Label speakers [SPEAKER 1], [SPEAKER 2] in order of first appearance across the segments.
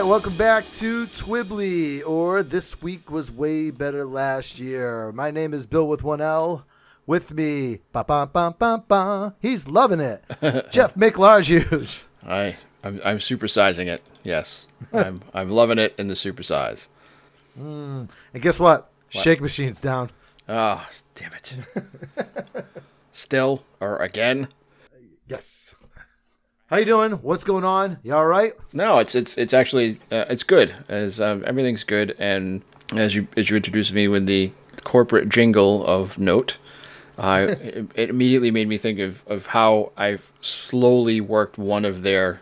[SPEAKER 1] Right, welcome back to Twibbly, or This Week Was Way Better Last Year. My name is Bill with one L. With me, ba ba ba ba ba. He's loving it. Jeff McLarge.
[SPEAKER 2] I I'm, I'm supersizing it. Yes, I'm I'm loving it in the supersize.
[SPEAKER 1] And guess what? Shake machine's down.
[SPEAKER 2] Ah, damn it. Still or again?
[SPEAKER 1] Yes. How you doing? What's going on? You all right?
[SPEAKER 2] No, it's it's it's actually uh, it's good as um, everything's good and as you as you introduced me with the corporate jingle of note. I it, it immediately made me think of, of how I've slowly worked one of their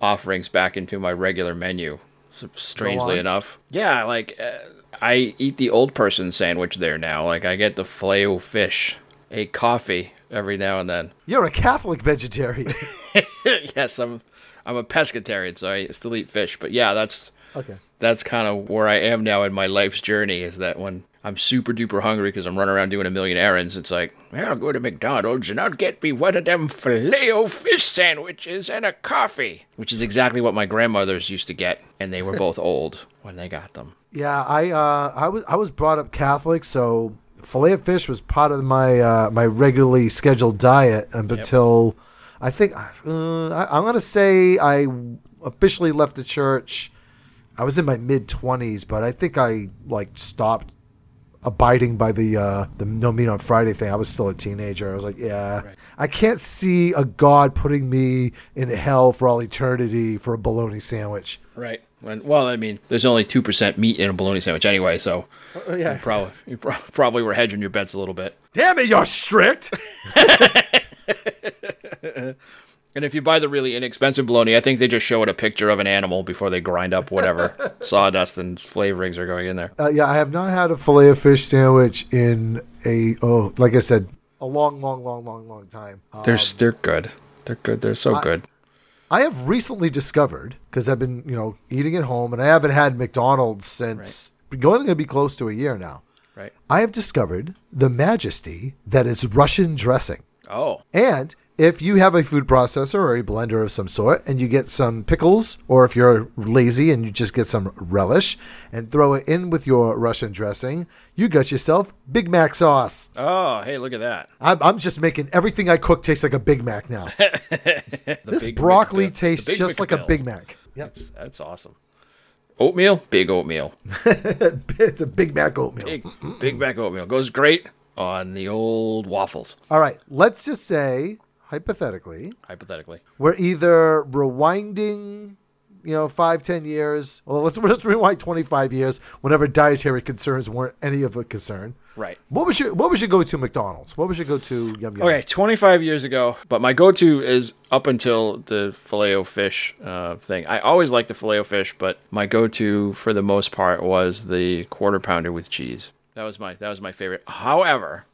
[SPEAKER 2] offerings back into my regular menu. s- Strangely enough, yeah, like uh, I eat the old person sandwich there now. Like I get the filet fish, a coffee every now and then.
[SPEAKER 1] You're a Catholic vegetarian.
[SPEAKER 2] yes, I'm I'm a pescatarian, so I still eat fish. But yeah, that's
[SPEAKER 1] okay.
[SPEAKER 2] that's kind of where I am now in my life's journey. Is that when I'm super duper hungry because I'm running around doing a million errands, it's like, well, I'll go to McDonald's and I'll get me one of them filet o fish sandwiches and a coffee, which is exactly what my grandmothers used to get, and they were both old when they got them.
[SPEAKER 1] Yeah, I uh, I was I was brought up Catholic, so fillet of fish was part of my uh, my regularly scheduled diet up until I think uh, I, I'm gonna say I officially left the church. I was in my mid twenties, but I think I like stopped abiding by the uh, the no meat on Friday thing. I was still a teenager. I was like, yeah, I can't see a God putting me in hell for all eternity for a bologna sandwich.
[SPEAKER 2] Right. When, well, I mean, there's only two percent meat in a bologna sandwich anyway, so
[SPEAKER 1] yeah.
[SPEAKER 2] you probably you pro- probably were hedging your bets a little bit.
[SPEAKER 1] Damn it, you're strict.
[SPEAKER 2] And if you buy the really inexpensive bologna, I think they just show it a picture of an animal before they grind up whatever sawdust and flavorings are going in there.
[SPEAKER 1] Uh, yeah, I have not had a fillet of fish sandwich in a oh, like I said, a long, long, long, long, long time. Uh,
[SPEAKER 2] They're they're good. They're good. They're so good.
[SPEAKER 1] I have recently discovered because I've been you know eating at home and I haven't had McDonald's since going to be close to a year now.
[SPEAKER 2] Right.
[SPEAKER 1] I have discovered the majesty that is Russian dressing.
[SPEAKER 2] Oh,
[SPEAKER 1] And if you have a food processor or a blender of some sort and you get some pickles, or if you're lazy and you just get some relish and throw it in with your Russian dressing, you got yourself Big Mac sauce.
[SPEAKER 2] oh, hey, look at that.
[SPEAKER 1] I'm, I'm just making everything I cook taste like a Big Mac now. this
[SPEAKER 2] Big
[SPEAKER 1] broccoli
[SPEAKER 2] Mc-
[SPEAKER 1] tastes
[SPEAKER 2] Big
[SPEAKER 1] just like a Big Mac. Yep.
[SPEAKER 2] That's, that's awesome. Oatmeal, big oatmeal,
[SPEAKER 1] it's a Big Mac oatmeal.
[SPEAKER 2] big big back oatmeal goes great on the old waffles.
[SPEAKER 1] All right, let's just say, hypothetically,
[SPEAKER 2] Hypothetically,
[SPEAKER 1] we're either rewinding you know five ten years well let's, let's rewind 25 years whenever dietary concerns weren't any of a concern
[SPEAKER 2] right.
[SPEAKER 1] what was your what was your go-to mcdonald's what was your go-to yum yum
[SPEAKER 2] Okay, 25 years ago, but my go-to is up until the filet o fish uh, thing. I always liked the filet o fish, but my go-to for the most part was the quarter pounder with cheese. That was my that was my favorite. However,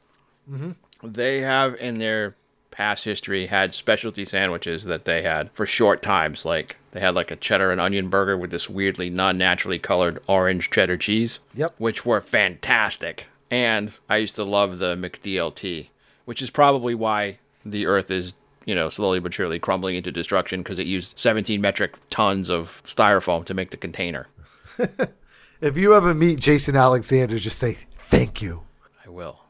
[SPEAKER 2] they have in their past history had specialty sandwiches that they had for short times. Like they had like a cheddar and onion burger with this weirdly non-naturally colored orange cheddar cheese.
[SPEAKER 1] Yep.
[SPEAKER 2] Which were fantastic. And I used to love the McDLT, which is probably why the Earth is you know slowly but surely crumbling into destruction because it used 17 metric tons of styrofoam to make the container.
[SPEAKER 1] if you ever meet jason alexander just say thank you
[SPEAKER 2] I will.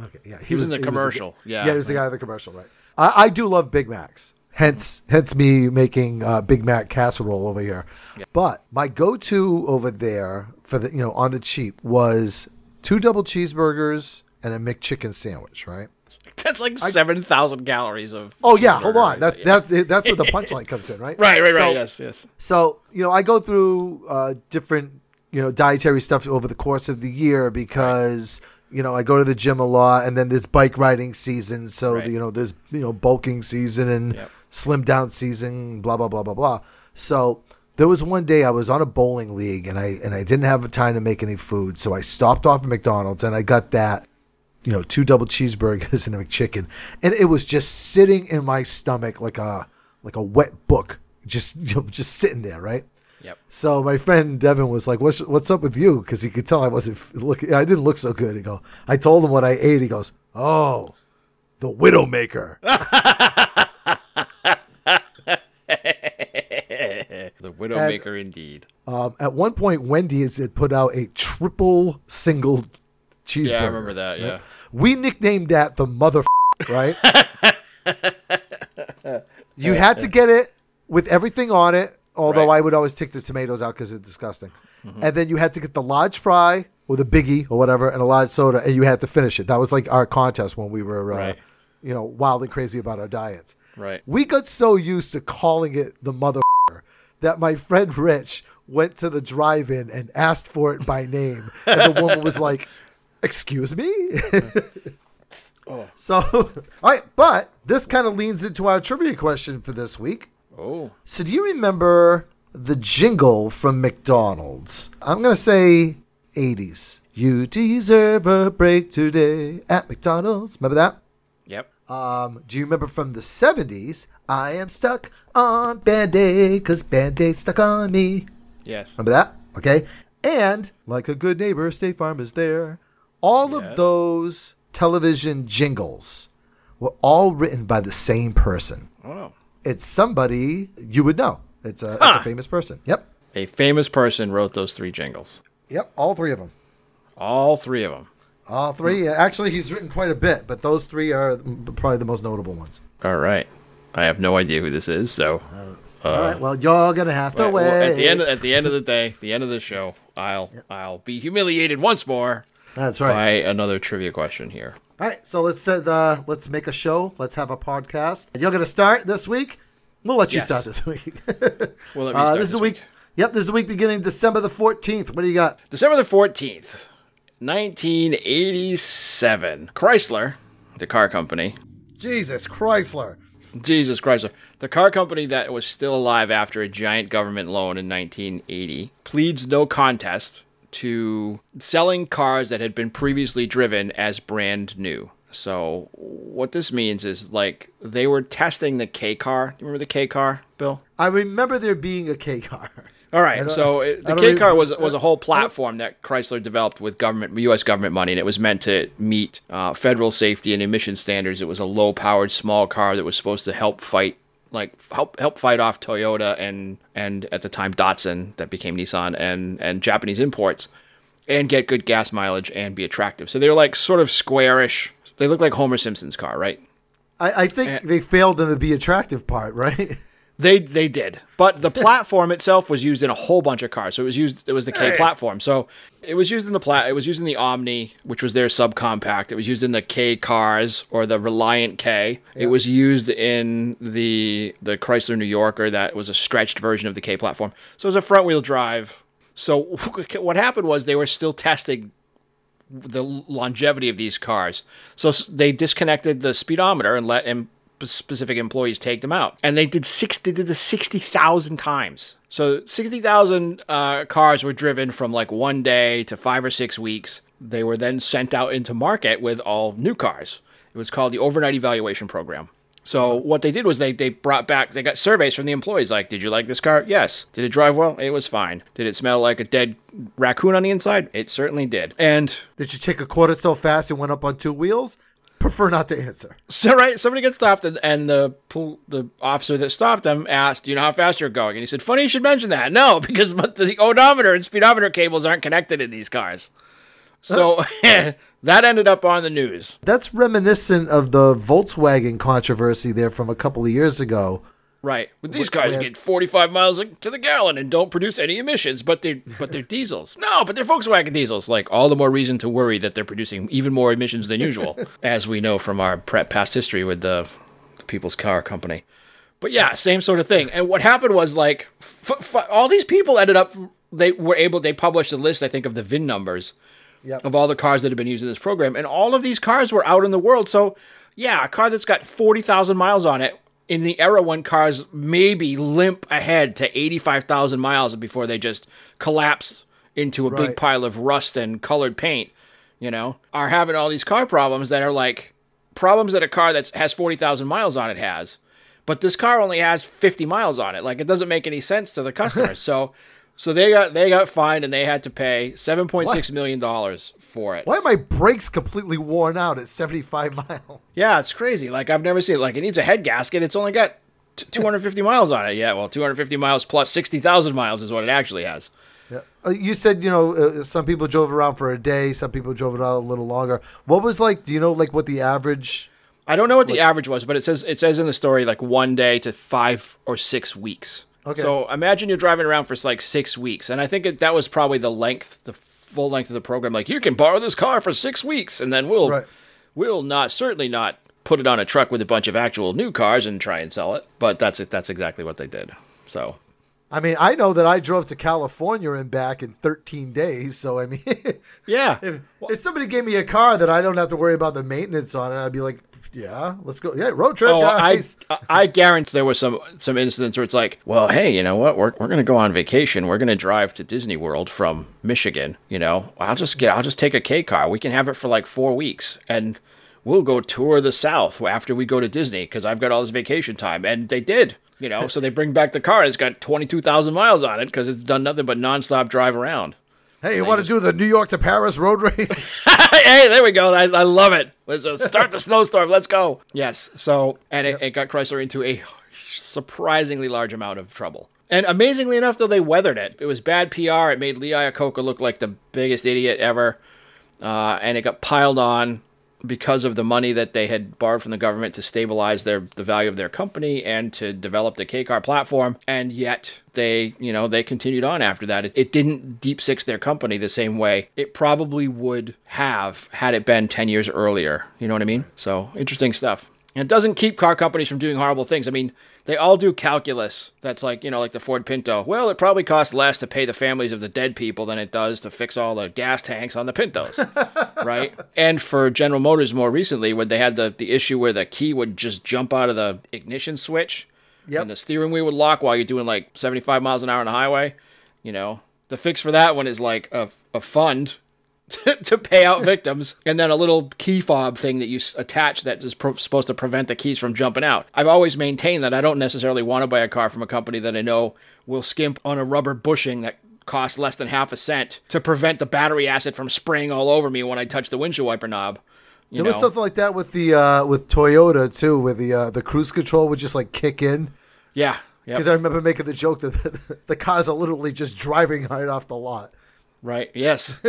[SPEAKER 1] okay yeah
[SPEAKER 2] He was in the commercial,
[SPEAKER 1] guy-
[SPEAKER 2] yeah.
[SPEAKER 1] yeah he was the guy in the commercial right i, I do love big macs hence hence me making uh, big mac casserole over here but my go-to over there for the you know on the cheap was two double cheeseburgers and a mcchicken sandwich right
[SPEAKER 2] That's like seven thousand calories of.
[SPEAKER 1] Oh yeah, hold on.
[SPEAKER 2] right
[SPEAKER 1] That's
[SPEAKER 2] yeah.
[SPEAKER 1] that's that's where the punchline comes in, right?
[SPEAKER 2] right, right, right.
[SPEAKER 1] So-
[SPEAKER 2] yes, yes.
[SPEAKER 1] So, you know, I go through uh, different, you know, dietary stuff over the course of the year because, you know, I go to the gym a lot and then there's bike riding season. So,
[SPEAKER 2] Right.
[SPEAKER 1] you know, there's, you know, bulking season and
[SPEAKER 2] Yep.
[SPEAKER 1] slim down season, blah, blah, blah, blah, blah. So there was one day I was on a bowling league and I, and I didn't have time to make any food. So I stopped off at McDonald's and I got that, you know, two double cheeseburgers and a McChicken. And it was just sitting in my stomach like a, like a wet book, just, you know, just sitting there, right?
[SPEAKER 2] Yep.
[SPEAKER 1] So my friend Devin was like, "What's what's up with you?" Because he could tell I wasn't looking. I didn't look so good. He go. I told him what I ate. He goes, "Oh, the Widowmaker."
[SPEAKER 2] The Widowmaker, indeed.
[SPEAKER 1] um, at one point, Wendy's had put out a triple single cheeseburger.
[SPEAKER 2] Yeah, I remember that. Yeah.
[SPEAKER 1] We nicknamed that the mother, right? you had to get it with everything on it, although
[SPEAKER 2] Right.
[SPEAKER 1] I would always take the tomatoes out because it's disgusting. And then you had to get the large fry with a biggie or whatever and a large soda, and you had to finish it. That was like our contest when we were, uh,
[SPEAKER 2] Right.
[SPEAKER 1] you know, wild and crazy about our diets.
[SPEAKER 2] Right.
[SPEAKER 1] We got so used to calling it the mother that my friend Rich went to the drive-in and asked for it by name, and the woman was like, "Excuse me." oh. So, all right, but this kind of leans into our trivia question for this week.
[SPEAKER 2] Oh.
[SPEAKER 1] So, do you remember the jingle from McDonald's? I'm gonna say 80s. You deserve a break today at McDonald's. Remember that?
[SPEAKER 2] Yep.
[SPEAKER 1] Um, do you remember from the 70s? I am stuck on Band Aid because Band Aid stuck on me.
[SPEAKER 2] Yes.
[SPEAKER 1] Remember that? Okay. And like a good neighbor, State Farm is there. All
[SPEAKER 2] Yes.
[SPEAKER 1] of those television jingles were all written by the same person.
[SPEAKER 2] Oh.
[SPEAKER 1] It's somebody you would know. It's a, it's a famous person. Yep.
[SPEAKER 2] A famous person wrote those three jingles.
[SPEAKER 1] Yep. All three of them.
[SPEAKER 2] All three of them.
[SPEAKER 1] All three. Actually, he's written quite a bit, but those three are probably the most notable ones.
[SPEAKER 2] All right. I have no idea who this is, so
[SPEAKER 1] all right. Well, y'all gonna have to
[SPEAKER 2] Right,
[SPEAKER 1] wait.
[SPEAKER 2] well, at the end at the end of the day, the end of the show, I'll I'll be humiliated once more
[SPEAKER 1] That's right.
[SPEAKER 2] by another trivia question here.
[SPEAKER 1] All right, so let's uh, let's make a show. Let's have a podcast. And you're gonna start this week. We'll let you
[SPEAKER 2] Yes.
[SPEAKER 1] start this week.
[SPEAKER 2] We'll let me
[SPEAKER 1] uh,
[SPEAKER 2] start
[SPEAKER 1] this is the week.
[SPEAKER 2] week.
[SPEAKER 1] Yep, this is the week beginning December the 14th. What do you got?
[SPEAKER 2] December the 14th, 1987. Chrysler, the car company,
[SPEAKER 1] Jesus Chrysler.
[SPEAKER 2] Jesus Chrysler, the car company that was still alive after a giant government loan in 1980, pleads no contest to selling cars that had been previously driven as brand new. So, what this means is like they were testing the K car. Do you remember the K car, Bill?
[SPEAKER 1] I remember there being a K car.
[SPEAKER 2] All right, so it, the K car was was a whole platform that Chrysler developed with government, U.S. government money, and it was meant to meet uh, federal safety and emission standards. It was a low-powered small car that was supposed to help fight, like help help fight off Toyota and and at the time Datsun that became Nissan and and Japanese imports, and get good gas mileage and be attractive. So they were like sort of squarish. They look like Homer Simpson's car, right?
[SPEAKER 1] I, I think
[SPEAKER 2] Eh.
[SPEAKER 1] they failed in the be attractive part, right?
[SPEAKER 2] They they did, but the platform itself was used in a whole bunch of cars. So it was used. It was the K platform. So it was used in the plat. It was used in the Omni, which was their subcompact. It was used in the K cars or the Reliant K. It was used in the the Chrysler New Yorker. That was a stretched version of the K platform. So it was a front wheel drive. So what happened was they were still testing the longevity of these cars. So they disconnected the speedometer and let em- specific employees take them out. And they did six. They did this sixty thousand times. So sixty thousand uh, cars were driven from like one day to five or six weeks. They were then sent out into market with all new cars. It was called the overnight evaluation program. So what they did was they they brought back they got surveys from the employees like did you like this car? Yes. Did it drive well? It was fine. Did it smell like a dead raccoon on the inside? It certainly did. And
[SPEAKER 1] Did you take a quarter so fast it went up on two wheels? Prefer not to answer.
[SPEAKER 2] so right somebody gets stopped and, and the pol- the officer that stopped them asked, "Do you know how fast you're going?" And he said, "Funny you should mention that." No, because but the odometer and speedometer cables aren't connected in these cars. So that ended up on the news.
[SPEAKER 1] That's reminiscent of the Volkswagen controversy there from a couple of years ago,
[SPEAKER 2] Right. But these cars get 45 miles to the gallon and don't produce any emissions, but they're but they're diesels. No, but they're Volkswagen diesels. Like all the more reason to worry that they're producing even more emissions than usual, as we know from our pre- past history with the, the People's Car Company. But yeah, same sort of thing. And what happened was like f- f- all these people ended up they were able they published a list I think of the VIN numbers
[SPEAKER 1] Yep.
[SPEAKER 2] of all the cars that have been used in this program, and all of these cars were out in the world. So yeah, a car that's got 40,000 miles on it in the era when cars maybe limp ahead to 85,000 miles before they just collapse into a big pile of rust and colored paint, you know, are having all these car problems that are like problems that a car that has 40,000 miles on it has. But this car only has 50 miles on it. Like it doesn't make any sense to the customers. so so they got they got fined and they had to pay 7.6 million dollars for it.
[SPEAKER 1] Why are my brakes completely worn out at 75 miles?
[SPEAKER 2] Yeah, it's crazy. Like I've never seen it. Like it needs a head gasket. It's only got t- 250 miles on it. Yeah, well, 250 miles plus 60,000 miles is what it actually has.
[SPEAKER 1] Yeah. Uh, you said you know uh, some people drove around for a day, some people drove it out a little longer. What was like? Do you know like what the average?
[SPEAKER 2] I don't know what the average was, but it says it says in the story like one day to five or six weeks.
[SPEAKER 1] Okay.
[SPEAKER 2] So imagine you're driving around for like six weeks, and I think it, that was probably the length, the full length of the program. Like you can borrow this car for six weeks, and then we'll
[SPEAKER 1] Right.
[SPEAKER 2] we'll not certainly not put it on a truck with a bunch of actual new cars and try and sell it. But that's it. That's exactly what they did. So
[SPEAKER 1] I mean, I know that I drove to California and back in 13 days. So I mean,
[SPEAKER 2] yeah,
[SPEAKER 1] if, if somebody gave me a car that I don't have to worry about the maintenance on it, I'd be like, yeah, let's go. Yeah, road trip,
[SPEAKER 2] Oh, I,
[SPEAKER 1] guys.
[SPEAKER 2] I I guarantee there was some some incidents where it's like, well, hey, you know what? We're we're gonna go on vacation. We're gonna drive to Disney World from Michigan. You know, I'll just get I'll just take a K car. We can have it for like four weeks, and we'll go tour the South after we go to Disney because I've got all this vacation time. And they did. You know, so they bring back the car. It's got twenty two thousand miles on it because it's done nothing but nonstop drive around.
[SPEAKER 1] Hey, you want to do the New York to Paris road race?
[SPEAKER 2] hey, there we go. I, I love it. Let's uh, start the snowstorm. Let's go. Yes. So, and it, it got Chrysler into a surprisingly large amount of trouble. And amazingly enough, though, they weathered it. It was bad PR. It made Lee Iacocca look like the biggest idiot ever. Uh, and it got piled on because of the money that they had borrowed from the government to stabilize their the value of their company and to develop the K car platform. And yet they, you know, they continued on after that. It, it didn't deep six their company the same way it probably would have had it been 10 years earlier. You know what I mean? So interesting stuff. And it doesn't keep car companies from doing horrible things. I mean, they all do calculus. That's like, you know, like the Ford Pinto. Well, it probably costs less to pay the families of the dead people than it does to fix all the gas tanks on the Pintos. right? And for General Motors more recently, when they had the, the issue where the key would just jump out of the ignition switch
[SPEAKER 1] Yep.
[SPEAKER 2] and the steering wheel would lock while you're doing like 75 miles an hour on the highway, you know, the fix for that one is like a, a fund to, to pay out victims, and then a little key fob thing that you attach that is pro- supposed to prevent the keys from jumping out. I've always maintained that I don't necessarily want to buy a car from a company that I know will skimp on a rubber bushing that costs less than half a cent to prevent the battery acid from spraying all over me when I touch the windshield wiper knob. You
[SPEAKER 1] There
[SPEAKER 2] know?
[SPEAKER 1] was something like that with the uh, with Toyota too, where the uh, the cruise control would just like kick in.
[SPEAKER 2] yeah. Yep.
[SPEAKER 1] Because I remember making the joke that the, the cars are literally just driving right off the lot.
[SPEAKER 2] Right. Yes.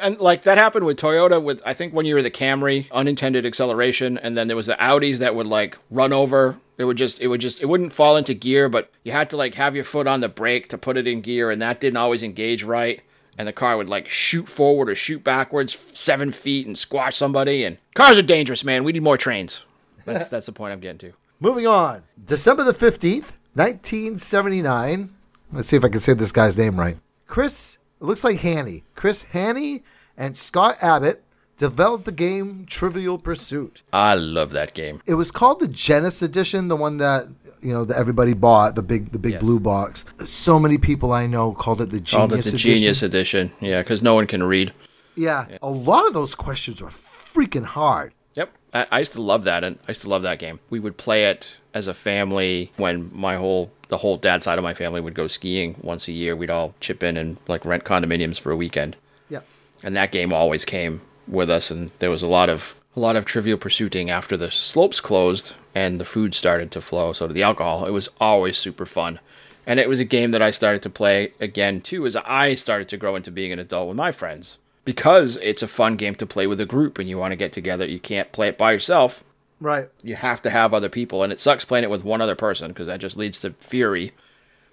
[SPEAKER 2] And like that happened with Toyota with I think when you were the Camry, unintended acceleration, and then there was the Audis that would like run over. It would just it would just it wouldn't fall into gear, but you had to like have your foot on the brake to put it in gear, and that didn't always engage right. And the car would like shoot forward or shoot backwards seven feet and squash somebody. And cars are dangerous, man. We need more trains. That's that's the point I'm getting to.
[SPEAKER 1] Moving on. December the 15th, 1979. Let's see if I can say this guy's name right. Chris, it looks like Hanny. Chris Hanny and Scott Abbott developed the game Trivial Pursuit.
[SPEAKER 2] I love that game.
[SPEAKER 1] It was called the Genesis edition, the one that you know that everybody bought, the big the big
[SPEAKER 2] Yes.
[SPEAKER 1] blue box. So many people I know called it the Genius
[SPEAKER 2] Called it the
[SPEAKER 1] edition.
[SPEAKER 2] Genius Edition. Yeah, because no one can read.
[SPEAKER 1] Yeah, a lot of those questions were freaking hard.
[SPEAKER 2] Yep, I, I used to love that, and I used to love that game. We would play it as a family when my whole the whole dad side of my family would go skiing once a year. We'd all chip in and like rent condominiums for a weekend,
[SPEAKER 1] Yeah.
[SPEAKER 2] and that game always came with us. And there was a lot of a lot of trivial pursuiting after the slopes closed and the food started to flow. So the alcohol, it was always super fun. And it was a game that I started to play again too as I started to grow into being an adult with my friends. Because it's a fun game to play with a group and you want to get together. You can't play it by yourself.
[SPEAKER 1] Right.
[SPEAKER 2] You have to have other people, and it sucks playing it with one other person because that just leads to fury.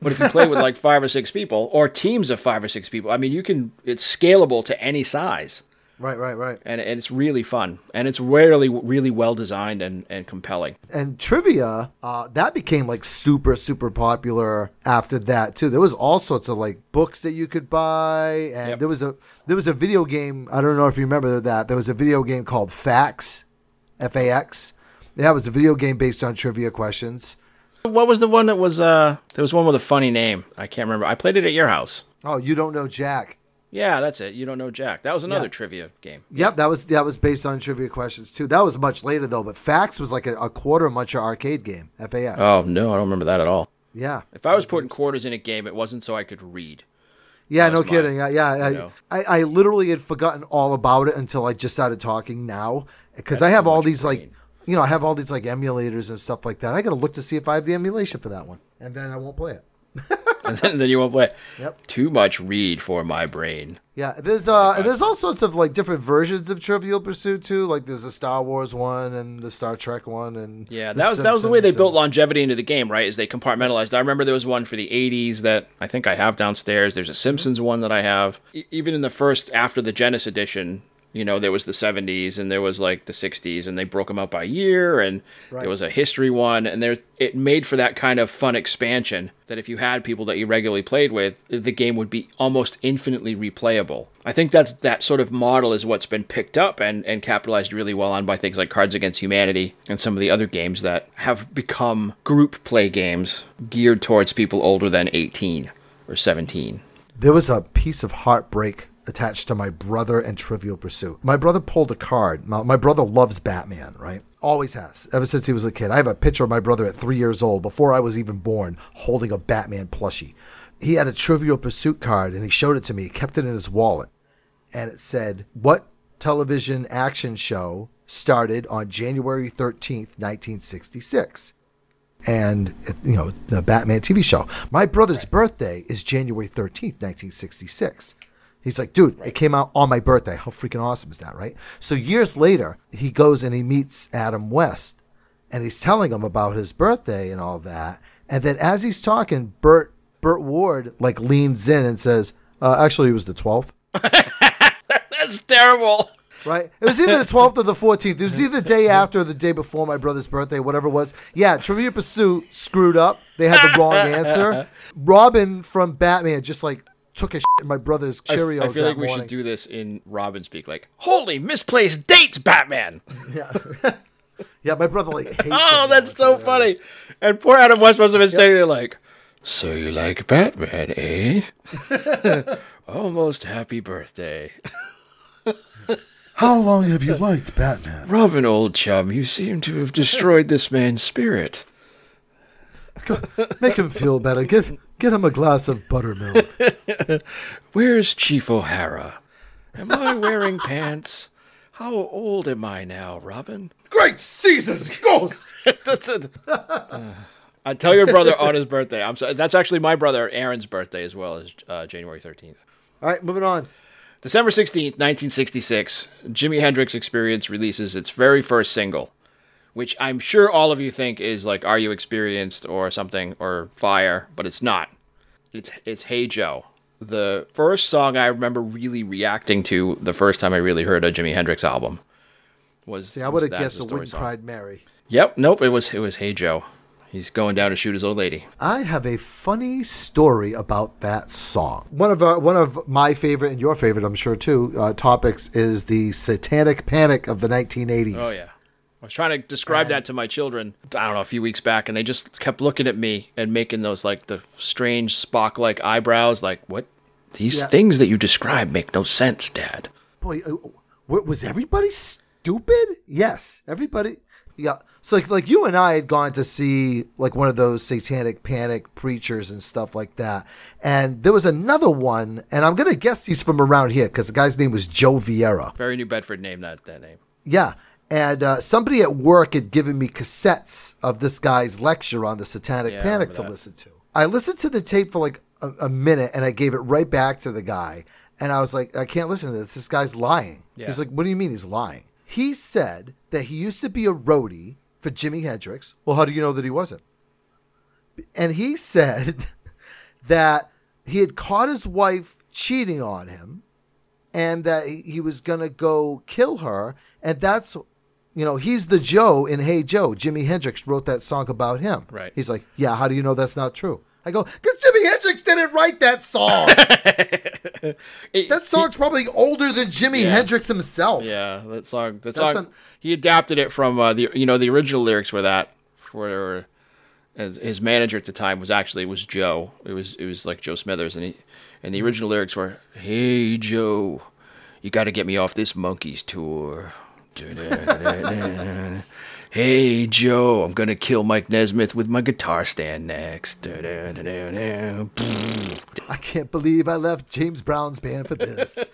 [SPEAKER 2] But if you play with like five or six people or teams of five or six people, I mean, you can. It's scalable to any size,
[SPEAKER 1] Right, right, right.
[SPEAKER 2] and, and it's really fun, and it's really, really well designed and, and compelling.
[SPEAKER 1] And trivia, uh, that became like super, super popular after that too. There was all sorts of like books that you could buy, and
[SPEAKER 2] Yep.
[SPEAKER 1] there was a there was a video game. I don't know if you remember that. There was a video game called Fax, F A X. Yeah, it was a video game based on trivia questions.
[SPEAKER 2] What was the one that was? uh There was one with a funny name. I can't remember. I played it at your house.
[SPEAKER 1] Oh, you don't know Jack?
[SPEAKER 2] Yeah, that's it. You don't know Jack. That was another
[SPEAKER 1] Yeah.
[SPEAKER 2] trivia game.
[SPEAKER 1] Yep, that was that was based on trivia questions too. That was much later though, but Fax was like a, a quarter muncher arcade game. F A X.
[SPEAKER 2] Oh no, I don't remember that at all.
[SPEAKER 1] Yeah.
[SPEAKER 2] If I was putting quarters in a game, it wasn't so I could read.
[SPEAKER 1] Yeah, no
[SPEAKER 2] mine.
[SPEAKER 1] kidding. I, yeah, I,
[SPEAKER 2] know.
[SPEAKER 1] I, I literally had forgotten all about it until I just started talking now because I have all these like, you know, I have all these like emulators and stuff like that. I got to look to see if I have the emulation for that one, and then I won't play it.
[SPEAKER 2] and then, then you won't play.
[SPEAKER 1] Yep.
[SPEAKER 2] Too much read for my brain.
[SPEAKER 1] Yeah, there's uh, and there's all sorts of like different versions of Trivial Pursuit too. Like there's a Star Wars one and the Star Trek one, and
[SPEAKER 2] Yeah, that was that was the way they
[SPEAKER 1] Simpsons
[SPEAKER 2] built longevity into the game, right? Is they compartmentalized. I remember there was one for the '80s that I think I have downstairs. There's a Simpsons one that I have. E- even in the first after the Genesis edition, you know, there was the '70s and there was like the '60s, and they broke them up by year, and
[SPEAKER 1] Right.
[SPEAKER 2] there was a history one, and there it made for that kind of fun expansion. That if you had people that you regularly played with, the game would be almost infinitely replayable. I think that's that sort of model is what's been picked up and, and capitalized really well on by things like Cards Against Humanity and some of the other games that have become group play games geared towards people older than 18 or 17.
[SPEAKER 1] There was a piece of heartbreak attached to my brother and Trivial Pursuit. My brother pulled a card. My, my brother loves Batman, right? Always has, ever since he was a kid. I have a picture of my brother at three years old, before I was even born, holding a Batman plushie. He had a Trivial Pursuit card and he showed it to me. He kept it in his wallet. And it said, What television action show started on January 13th, 1966? and you know the Batman TV show. My brother's birthday is January thirteenth, nineteen sixty six. He's like, dude, it came out on my birthday. How freaking awesome is that, right? So years later, he goes and he meets Adam West, and he's telling him about his birthday and all that. And then as he's talking, Burt Burt Ward like leans in and says, uh, "Actually, it was the twelfth.
[SPEAKER 2] That's terrible.
[SPEAKER 1] Right? It was either the 12th or the 14th. It was either the day after or the day before my brother's birthday, whatever it was. Yeah, Trivia Pursuit screwed up. They had the wrong answer. Robin from Batman just like took a shit in my brother's
[SPEAKER 2] I-
[SPEAKER 1] Cheerios
[SPEAKER 2] I, feel
[SPEAKER 1] that
[SPEAKER 2] like we
[SPEAKER 1] morning.
[SPEAKER 2] should do this in Robin speak like, holy misplaced dates, Batman.
[SPEAKER 1] yeah, yeah. my brother like hates
[SPEAKER 2] Oh, that's so funny. And poor Adam West must have been standing there like, so you like Batman, eh? Almost happy birthday.
[SPEAKER 1] How long have you liked Batman?
[SPEAKER 2] Robin, old chum, you seem to have destroyed this man's spirit.
[SPEAKER 1] Make him feel better. Get get him a glass of buttermilk.
[SPEAKER 2] Where's Chief O'Hara? Am I wearing pants? How old am I now, Robin?
[SPEAKER 1] Great Caesar's ghost.
[SPEAKER 2] That's it. I tell your brother on his birthday. I'm sorry. That's actually my brother Aaron's birthday as well as uh, January 13th.
[SPEAKER 1] All right, moving on.
[SPEAKER 2] December 16th, 1966, Jimi Hendrix Experience releases its very first single, which I'm sure all of you think is like Are You Experienced or something or Fire, but it's not. It's it's Hey Joe. The first song I remember really reacting to the first time I really heard a Jimi Hendrix album was
[SPEAKER 1] See, I would have guessed
[SPEAKER 2] the
[SPEAKER 1] a
[SPEAKER 2] Story
[SPEAKER 1] Wooden Mary.
[SPEAKER 2] Yep, nope, it was it was Hey Joe. He's going down to shoot his old lady.
[SPEAKER 1] I have a funny story about that song. One of our, one of my favorite and your favorite, I'm sure too, uh, topics is the Satanic Panic of the 1980s.
[SPEAKER 2] Oh yeah. I was trying to describe that to my children, I don't know, a few weeks back, and they just kept looking at me and making those like the strange Spock like eyebrows, like, what? These
[SPEAKER 1] Yeah.
[SPEAKER 2] things that you describe make no sense, Dad.
[SPEAKER 1] Boy, uh, was everybody stupid? Yes, everybody. Yeah, so like like you and I had gone to see like one of those Satanic Panic preachers and stuff like that, and there was another one, and I'm gonna guess he's from around here because the guy's name was Joe Vieira.
[SPEAKER 2] Very New Bedford name that that name.
[SPEAKER 1] Yeah. And uh, somebody at work had given me cassettes of this guy's lecture on the Satanic
[SPEAKER 2] Yeah,
[SPEAKER 1] Panic to
[SPEAKER 2] that.
[SPEAKER 1] listen to. I listened to the tape for like a, a minute and I gave it right back to the guy. And I was like, I can't listen to this. This guy's lying.
[SPEAKER 2] Yeah.
[SPEAKER 1] He's like, What do you mean he's lying? he said that he used to be a roadie for Jimi Hendrix. Well, how do you know that he wasn't? And he said that he had caught his wife cheating on him and that he he was going to go kill her. And that's, you know, he's the Joe in Hey Joe. Jimi Hendrix wrote that song about him.
[SPEAKER 2] Right.
[SPEAKER 1] He's like, yeah, how do you know that's not true? I go, because Jimi Hendrix didn't write that song.
[SPEAKER 2] It-
[SPEAKER 1] that song's probably older than Jimi
[SPEAKER 2] Yeah.
[SPEAKER 1] Hendrix himself.
[SPEAKER 2] Yeah, that song. That
[SPEAKER 1] That's
[SPEAKER 2] song.
[SPEAKER 1] an-
[SPEAKER 2] he adapted it from uh, the you know the original lyrics were that for his manager at the time was actually was Joe. It was it was like Joe Smithers, and he and the original lyrics were, "Hey Joe, you got to get me off this Monkees tour." Hey Joe, I'm gonna kill Mike Nesmith with my guitar stand next.
[SPEAKER 1] I can't believe I left James Brown's band for this.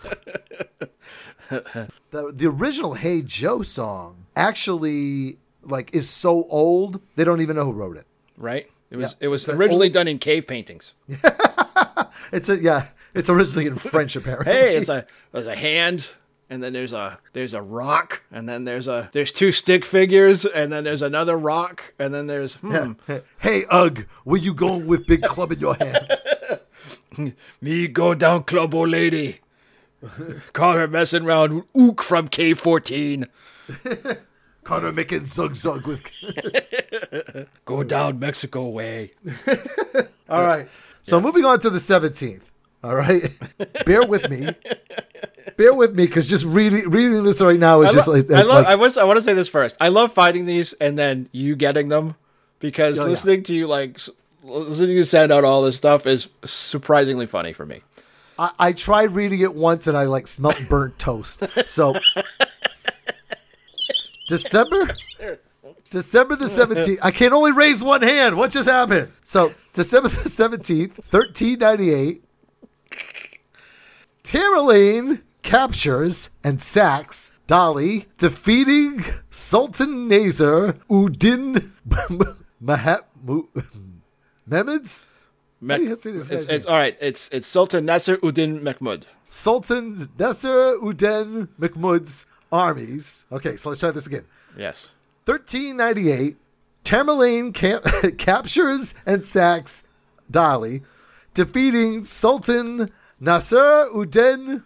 [SPEAKER 1] the, the original Hey Joe song actually like is so old they don't even know who wrote it.
[SPEAKER 2] Right? It was
[SPEAKER 1] Yeah,
[SPEAKER 2] it was
[SPEAKER 1] it's
[SPEAKER 2] originally
[SPEAKER 1] old-
[SPEAKER 2] done in cave paintings.
[SPEAKER 1] It's a yeah, it's originally in French apparently.
[SPEAKER 2] hey, it's a there's a hand, and then there's a there's a rock, and then there's a there's two stick figures, and then there's another rock, and then there's hmm,
[SPEAKER 1] hey Ugg, where you going with big club in your hand?
[SPEAKER 2] me go down club old lady. Call her messing around Ook from K fourteen.
[SPEAKER 1] Connor making zug zug with.
[SPEAKER 2] Go down Mexico way.
[SPEAKER 1] All right. So moving on to the 17th. All right. Bear with me. Bear with me because just reading reading this right now is
[SPEAKER 2] I,
[SPEAKER 1] just
[SPEAKER 2] lo-
[SPEAKER 1] like,
[SPEAKER 2] I love.
[SPEAKER 1] like-
[SPEAKER 2] I was. I want to say this first. I love finding these and then you getting them because
[SPEAKER 1] Oh, yeah.
[SPEAKER 2] listening to you like listening to you send out all this stuff is surprisingly funny for me.
[SPEAKER 1] I, I tried reading it once and I like smelt burnt toast. So December December the 17th. I can only raise one hand. What just happened? So December the 17th, 1398. Tamerlane captures and sacks Delhi, defeating Sultan Nazar Udin Mahat Mehmed's
[SPEAKER 2] Me-
[SPEAKER 1] do you say this
[SPEAKER 2] it's, it's all right. It's it's Sultan Nasser Uddin Mahmud.
[SPEAKER 1] Sultan Nasser Udin Mahmud's armies. Okay, so let's try this again.
[SPEAKER 2] Yes.
[SPEAKER 1] 1398, Tamerlane cap- captures and sacks Delhi, defeating Sultan Nasser Udin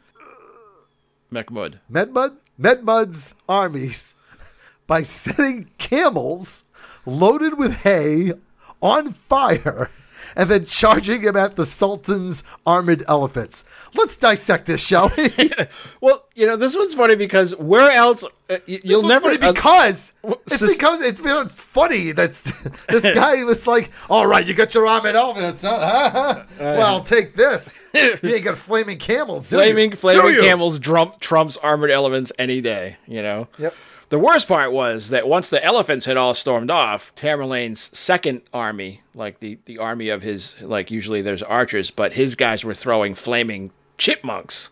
[SPEAKER 2] Mahmud.
[SPEAKER 1] Medmud, Medmud's armies by setting camels loaded with hay on fire and then charging him at the Sultan's armored elephants. Let's dissect this, shall we?
[SPEAKER 2] Well, you know this one's funny because where else uh, y- you'll never
[SPEAKER 1] funny because it's
[SPEAKER 2] sus-
[SPEAKER 1] because it's, it's funny that this guy was like, "All right, you got your armored elephants, huh? well, take this. You ain't got flaming camels, do you?
[SPEAKER 2] flaming
[SPEAKER 1] Do
[SPEAKER 2] flaming camels trump trumps armored elements any day. You know.
[SPEAKER 1] Yep.
[SPEAKER 2] The worst part was that once the elephants had all stormed off, Tamerlane's second army, like the, the army of his, like usually there's archers, but his guys were throwing flaming chipmunks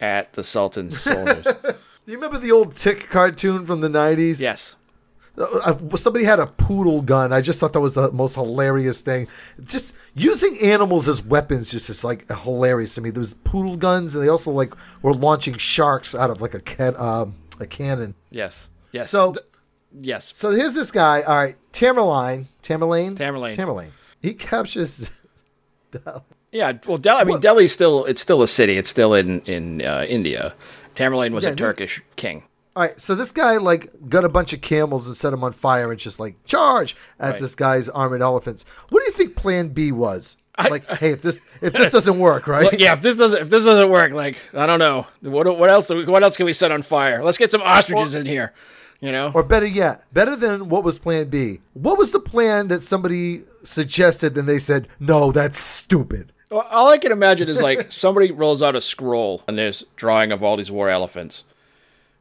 [SPEAKER 2] at the Sultan's soldiers.
[SPEAKER 1] Do you remember the old Tick cartoon from the '90s?
[SPEAKER 2] yes.
[SPEAKER 1] Uh, somebody had a poodle gun. I just thought that was the most hilarious thing. Just using animals as weapons just is like hilarious to me. There was poodle guns, and they also like were launching sharks out of like a cat. um, a cannon.
[SPEAKER 2] Yes. Yes.
[SPEAKER 1] So-
[SPEAKER 2] Th- yes.
[SPEAKER 1] So here's this guy. All right, Tamerlane, Tamerlane,
[SPEAKER 2] Tamerlane.
[SPEAKER 1] Tamerlane. He captures.
[SPEAKER 2] Yeah, well, Delhi. I mean,
[SPEAKER 1] Well-
[SPEAKER 2] Delhi's still it's still a city. It's still in in uh, India. Tamerlane was
[SPEAKER 1] Yeah,
[SPEAKER 2] a Turkish king.
[SPEAKER 1] All right, so this guy like got a bunch of camels and set them on fire and just like charge at
[SPEAKER 2] Right.
[SPEAKER 1] this guy's armored elephants. Think Plan B was? like, hey, if this if this doesn't work, right?
[SPEAKER 2] Well, yeah, if this doesn't if this doesn't work, like I don't know, what what else we, what else can we set on fire? Let's get some ostriches in here. You know,
[SPEAKER 1] Or better yet, better than what was Plan B? What was the plan that somebody suggested and they said, no, that's stupid?
[SPEAKER 2] Well, all I can imagine is like somebody rolls out a scroll and there's drawing of all these war elephants,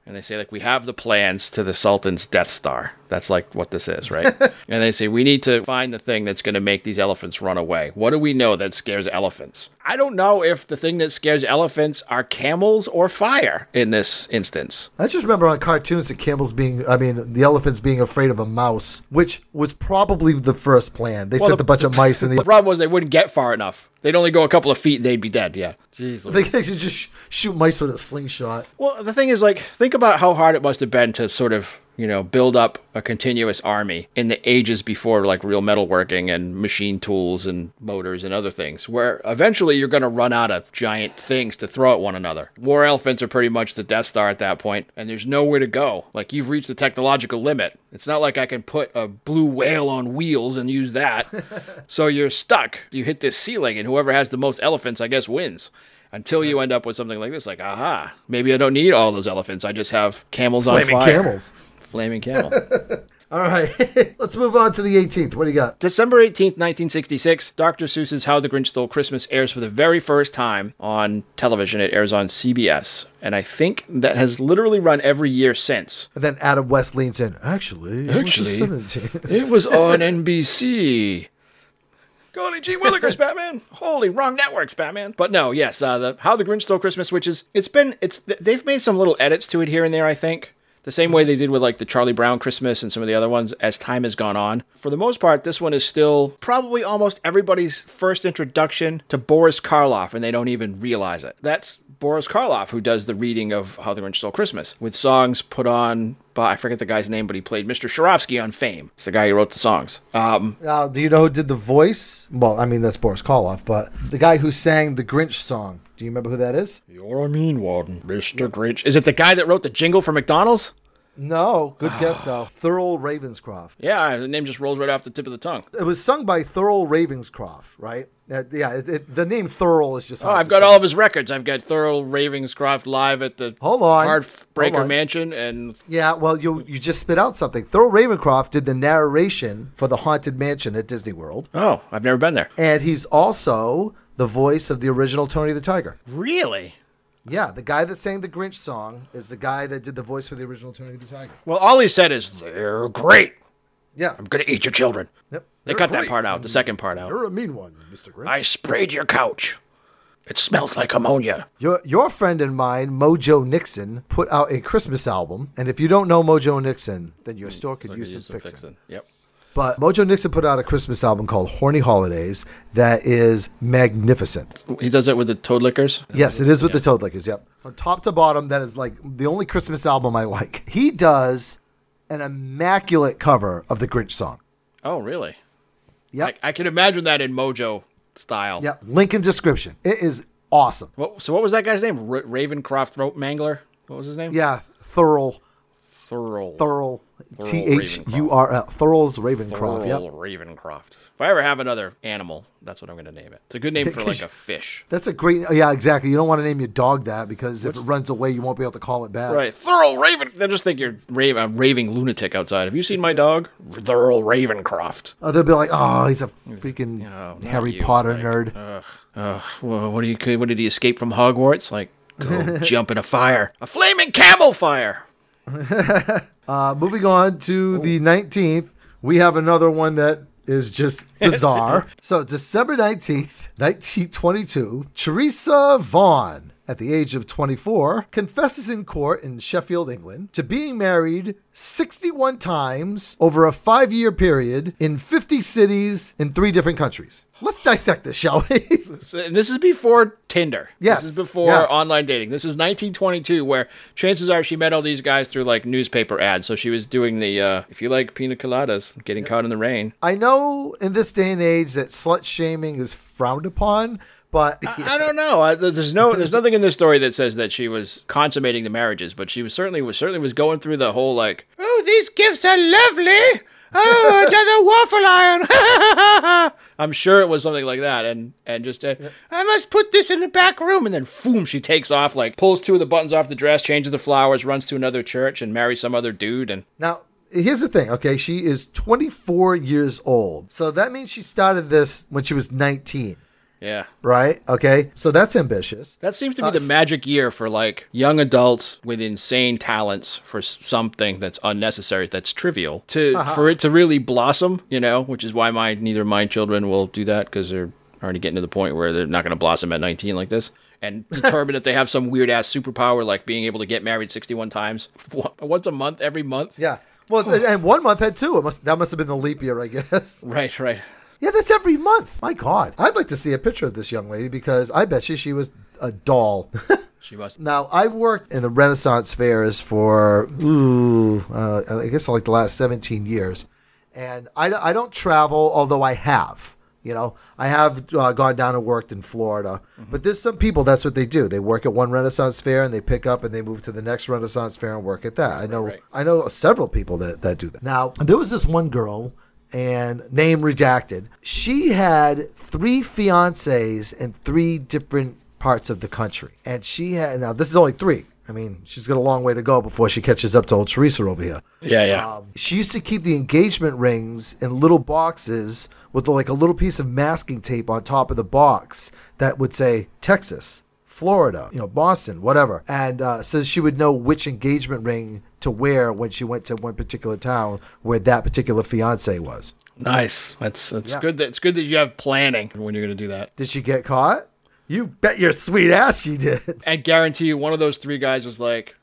[SPEAKER 2] and they say like we have the plans to the Sultan's Death Star. That's like what this is, right? and they say we need to find the thing that's going to make these elephants run away. What do we know that scares elephants? I don't know if the thing that scares elephants are camels or fire in this instance.
[SPEAKER 1] I just remember on cartoons the camels being, I mean, the elephants being afraid of a mouse, which was probably the first plan. They
[SPEAKER 2] Well,
[SPEAKER 1] sent
[SPEAKER 2] the-
[SPEAKER 1] a bunch of mice in
[SPEAKER 2] The
[SPEAKER 1] the.
[SPEAKER 2] problem was they wouldn't get far enough. They'd only go a couple of feet and they'd be dead. Yeah. Jeez.
[SPEAKER 1] They
[SPEAKER 2] Louise.
[SPEAKER 1] could just shoot mice with a slingshot.
[SPEAKER 2] Well, the thing is, like, think about how hard it must have been to sort of, you know, build up a continuous army in the ages before, like, real metalworking and machine tools and motors and other things, where eventually you're going to run out of giant things to throw at one another. War elephants are pretty much the Death Star at that point, and there's nowhere to go. Like, you've reached the technological limit. It's not like I can put a blue whale on wheels and use that. so you're stuck. You hit this ceiling, and whoever has the most elephants, I guess, wins until you end up with something like this like aha maybe i don't need all those elephants i just have camels
[SPEAKER 1] Flaming
[SPEAKER 2] on fire
[SPEAKER 1] camels.
[SPEAKER 2] Flaming camel
[SPEAKER 1] All right, let's move on to the 18th. What do you got?
[SPEAKER 2] december 18th 1966 dr seuss's how the grinch stole christmas airs for the very first time on television it airs on cbs and i think that has literally run every year since
[SPEAKER 1] And then Adam West leans in. Actually,
[SPEAKER 2] Actually,
[SPEAKER 1] it was
[SPEAKER 2] it was on nbc Golly gee willikers, Batman! Holy wrong networks, Batman! But no, yes, uh, the How the Grinch Stole Christmas, which is it's been it's they've made some little edits to it here and there. I think the same way they did with like the Charlie Brown Christmas and some of the other ones as time has gone on. For the most part, this one is still probably almost everybody's first introduction to Boris Karloff, and they don't even realize it. That's Boris Karloff who does the reading of How the Grinch Stole Christmas with songs put on by I forget the guy's name, but he played Mr. Shorofsky on Fame. It's the guy who wrote the songs. Um,
[SPEAKER 1] Now, do you know who did the voice? Well, I mean that's Boris Karloff, but the guy who sang the Grinch song. Do you remember who that is?
[SPEAKER 2] You're a mean one, Mr. Grinch. Is it the guy that wrote the jingle for McDonald's?
[SPEAKER 1] No, good guess though. Thurl Ravenscroft.
[SPEAKER 2] Yeah, the name just rolls right off the tip of the tongue.
[SPEAKER 1] It was sung by Thurl Ravenscroft, right? Uh, yeah, it, it, the name Thurl is just.
[SPEAKER 2] Oh, I've got all of his records. I've got Thurl Ravenscroft live at the
[SPEAKER 1] Hold on. Hold
[SPEAKER 2] Heartbreaker
[SPEAKER 1] on.
[SPEAKER 2] Mansion, and
[SPEAKER 1] Yeah, well, you you just spit out something. Thurl Ravenscroft did the narration for the Haunted Mansion at Disney World,
[SPEAKER 2] oh, I've never been there.
[SPEAKER 1] and he's also the voice of the original Tony the Tiger.
[SPEAKER 2] Really?
[SPEAKER 1] Yeah, the guy that sang the Grinch song is the guy that did the voice for the original Tony the Tiger.
[SPEAKER 2] Well, all he said is they're great.
[SPEAKER 1] Yeah.
[SPEAKER 2] I'm gonna eat your children.
[SPEAKER 1] Yep.
[SPEAKER 2] They cut that part out, the second part out.
[SPEAKER 1] You're a mean one, Mr. Grinch.
[SPEAKER 2] I sprayed your couch. It smells like ammonia.
[SPEAKER 1] Your your friend and mine, Mojo Nixon, put out a Christmas album, and if you don't know Mojo Nixon, then your store could use some fixing.
[SPEAKER 2] Yep.
[SPEAKER 1] But Mojo Nixon put out a Christmas album called Horny Holidays that is magnificent.
[SPEAKER 2] He does it with the Toadliquors.
[SPEAKER 1] Yes, it is with the Toadliquors. Yep, from top to bottom, that is like the only Christmas album I like. He does an immaculate cover of the Grinch song.
[SPEAKER 2] Oh, really?
[SPEAKER 1] Yep,
[SPEAKER 2] I, I can imagine that in Mojo style.
[SPEAKER 1] yep. Link in description. It is awesome.
[SPEAKER 2] What, so what was that guy's name? R- Ravencroft Throat Mangler. What was his name?
[SPEAKER 1] Yeah, Thurl,
[SPEAKER 2] Thurl.
[SPEAKER 1] Thurl, T H U R L, Thurl's Ravencroft.
[SPEAKER 2] Thurl
[SPEAKER 1] Yep.
[SPEAKER 2] Ravencroft. If I ever have another animal, that's what I'm going to name it. It's a good name for like a fish.
[SPEAKER 1] That's a great. Yeah, exactly. You don't want to name your dog that because if it runs away, you won't be able to call it back.
[SPEAKER 2] Right, Thurl Raven. They just think you're ra- a raving lunatic outside. Have you seen my dog, Thurl Ravencroft?
[SPEAKER 1] Oh, they'll be like, oh, he's a freaking
[SPEAKER 2] not
[SPEAKER 1] Harry
[SPEAKER 2] you,
[SPEAKER 1] Potter
[SPEAKER 2] like,
[SPEAKER 1] nerd.
[SPEAKER 2] Uh, well, what do you? What did he escape from Hogwarts? Like go jump in a fire, a flaming camel fire.
[SPEAKER 1] Uh, moving on to the 19th, we have another one that is just bizarre. so, December 19th, 1922, Teresa Vaughan, at the age of 24, confesses in court in Sheffield, England, to being married 61 times over a five year period in 50 cities in three different countries. Let's dissect this, shall we?
[SPEAKER 2] And this is before Tinder.
[SPEAKER 1] Yes,
[SPEAKER 2] This is before
[SPEAKER 1] yeah.
[SPEAKER 2] online dating. This is 1922, where chances are she met all these guys through like newspaper ads. So she was doing the uh, if you like pina coladas, getting caught in the rain.
[SPEAKER 1] I know in this day and age that slut shaming is frowned upon, but
[SPEAKER 2] I, I don't know. I, there's no, there's nothing in this story that says that she was consummating the marriages, but she was certainly was certainly was going through the whole like, oh, these gifts are lovely. Oh, another waffle iron. I'm sure it was something like that, and and just uh, I must put this in the back room, and then boom, she takes off, like pulls two of the buttons off the dress, changes the flowers, runs to another church, and marries some other dude, and
[SPEAKER 1] Now, here's the thing, okay? She is 24 years old. So that means she started this when she was 19,
[SPEAKER 2] yeah.
[SPEAKER 1] right? Okay. So that's ambitious.
[SPEAKER 2] That seems to be
[SPEAKER 1] Uh,
[SPEAKER 2] the magic year for like young adults with insane talents for something that's unnecessary, that's trivial, to
[SPEAKER 1] Uh-huh.
[SPEAKER 2] for it to really blossom. You know, which is why my neither of my children will do that because they're already getting to the point where they're not going to blossom at 19 like this. And determine that they have some weird ass superpower like being able to get married 61 times once a month, every month.
[SPEAKER 1] Yeah. Well, and one month had two. It must that must have been the leap year, I guess.
[SPEAKER 2] Right, right.
[SPEAKER 1] Yeah, that's every month. My God. I'd like to see a picture of this young lady because I bet you she was a doll.
[SPEAKER 2] She must.
[SPEAKER 1] now, I've worked in the Renaissance fairs for, ooh, uh, I guess like the last 17 years. And I, I don't travel, although I have. You know, I have uh, gone down and worked in Florida, but there's some people that's what they do. They work at one Renaissance fair and they pick up and they move to the next Renaissance fair and work at that. I know,
[SPEAKER 2] right.
[SPEAKER 1] I know several people that, that do that. Now, there was this one girl and name redacted. She had three fiancés in three different parts of the country. And she had, now this is only three. I mean, she's got a long way to go before she catches up to old Teresa over here.
[SPEAKER 2] Yeah, yeah.
[SPEAKER 1] Um, she used to keep the engagement rings in little boxes with like a little piece of masking tape on top of the box that would say Texas, Florida, you know, Boston, whatever. And uh, so she would know which engagement ring to wear when she went to one particular town where that particular fiance was.
[SPEAKER 2] nice. That's that's
[SPEAKER 1] Yeah.
[SPEAKER 2] good. That it's good that you have planning when you're going to do that.
[SPEAKER 1] Did she get caught? You bet your sweet ass she did.
[SPEAKER 2] I guarantee you, one of those three guys was like,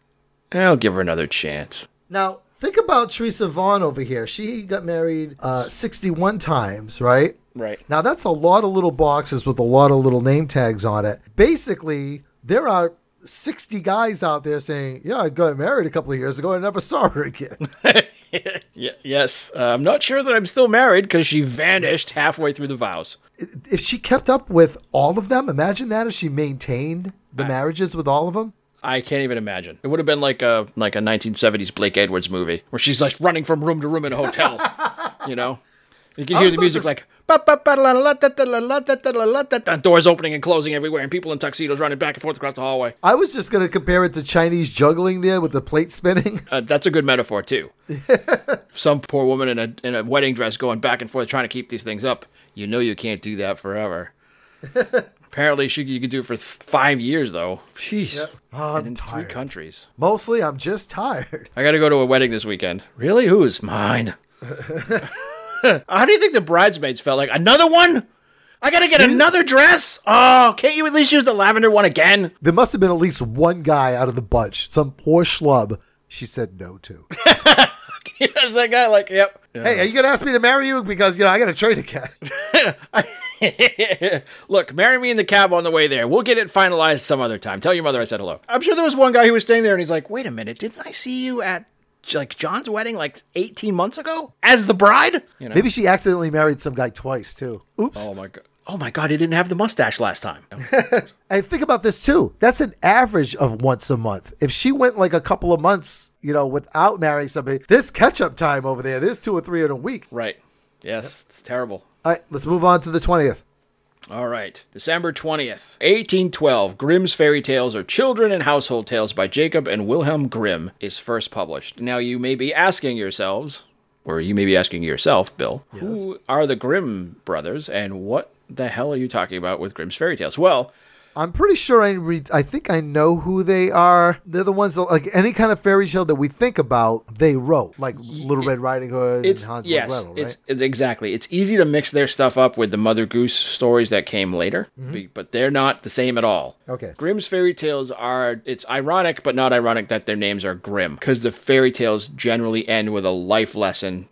[SPEAKER 2] "I'll give her another chance."
[SPEAKER 1] Now, think about Teresa Vaughn over here. She got married uh, 61 times, right?
[SPEAKER 2] Right.
[SPEAKER 1] Now, that's a lot of little boxes with a lot of little name tags on it. Basically, there are 60 guys out there saying, Yeah, I got married a couple of years ago. I never saw her again.
[SPEAKER 2] Yes. Uh, I'm not sure that I'm still married because she vanished halfway through the vows.
[SPEAKER 1] if she kept up with all of them, imagine that if she maintained the marriages with all of them.
[SPEAKER 2] I can't even imagine. It would have been like a like a 1970s Blake Edwards movie where she's like running from room to room in a hotel. you know, you can hear the music like doors opening and closing everywhere, and people in tuxedos running back and forth across the hallway.
[SPEAKER 1] I was just going to compare it to Chinese juggling there with the plate spinning.
[SPEAKER 2] Uh, that's a good metaphor too. Some poor woman in a in a wedding dress going back and forth trying to keep these things up. You know you can't do that forever. Apparently, she you could do it for th- five years though. Jeez.
[SPEAKER 1] Oh,
[SPEAKER 2] and
[SPEAKER 1] I'm
[SPEAKER 2] in three
[SPEAKER 1] tired.
[SPEAKER 2] countries.
[SPEAKER 1] Mostly, I'm just tired.
[SPEAKER 2] I got to go to a wedding this weekend. Really? Whose? Mine. How do you think the bridesmaids felt? Like another one? I got to get another dress? Oh, can't you at least use the lavender one again?
[SPEAKER 1] There must have been at least one guy out of the bunch, some poor schlub. She said no to.
[SPEAKER 2] Is that guy like, yep.
[SPEAKER 1] hey, are you gonna ask me to marry you because you know I got a trade again?
[SPEAKER 2] Look, marry me in the cab on the way there. We'll get it finalized some other time. Tell your mother I said hello. I'm sure there was one guy who was staying there and he's like, wait a minute, didn't I see you at like John's wedding like 18 months ago as the bride? You know?
[SPEAKER 1] Maybe she accidentally married some guy twice too. Oops.
[SPEAKER 2] Oh my god. Oh my god, he didn't have the mustache last time.
[SPEAKER 1] And think about this too. That's an average of once a month. If she went like a couple of months, you know, without marrying somebody, there's catch up time over there. There's two or three in a week.
[SPEAKER 2] right. Yes, it's terrible.
[SPEAKER 1] All right, let's move on to the twentieth.
[SPEAKER 2] All right. December 20th, 1812, Grimm's Fairy Tales or Children and Household Tales by Jacob and Wilhelm Grimm is first published. Now, you may be asking yourselves, or you may be asking yourself, Bill, who are the Grimm brothers and what the hell are you talking about with Grimm's Fairy Tales? Well,
[SPEAKER 1] I'm pretty sure I read. I think I know who they are. They're the ones that, like any kind of fairy tale that we think about, they wrote, like Little Red Riding Hood
[SPEAKER 2] it's
[SPEAKER 1] and Hansel
[SPEAKER 2] yes,
[SPEAKER 1] and Gretel, right?
[SPEAKER 2] it's, it's exactly. It's easy to mix their stuff up with the Mother Goose stories that came later, mm-hmm. be- but they're not the same at all.
[SPEAKER 1] Okay.
[SPEAKER 2] Grimm's fairy tales are. It's ironic, but not ironic that their names are Grimm, because the fairy tales generally end with a life lesson.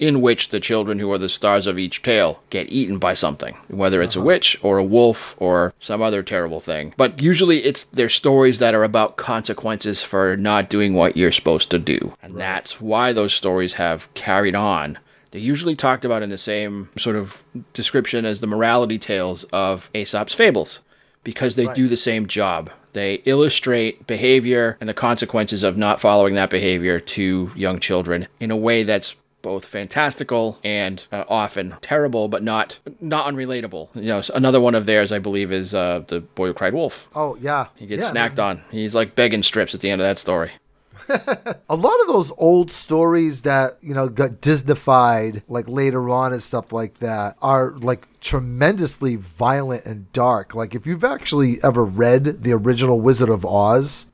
[SPEAKER 2] In which the children who are the stars of each tale get eaten by something, whether it's a uh-huh. witch or a wolf or some other terrible thing. But usually it's they're stories that are about consequences for not doing what you're supposed to do. And that's why those stories have carried on. They're usually talked about in the same sort of description as the morality tales of Aesop's fables because they do the same job. They illustrate behavior and the consequences of not following that behavior to young children in a way that's both fantastical and uh, often terrible, but not not unrelatable. You know, another one of theirs, I believe, is uh, the boy who cried wolf.
[SPEAKER 1] oh yeah,
[SPEAKER 2] He gets
[SPEAKER 1] yeah,
[SPEAKER 2] snacked on. He's like begging strips at the end of that story.
[SPEAKER 1] a lot of those old stories that you know got Disneyfied like later on and stuff like that are like tremendously violent and dark. Like if you've actually ever read the original Wizard of Oz.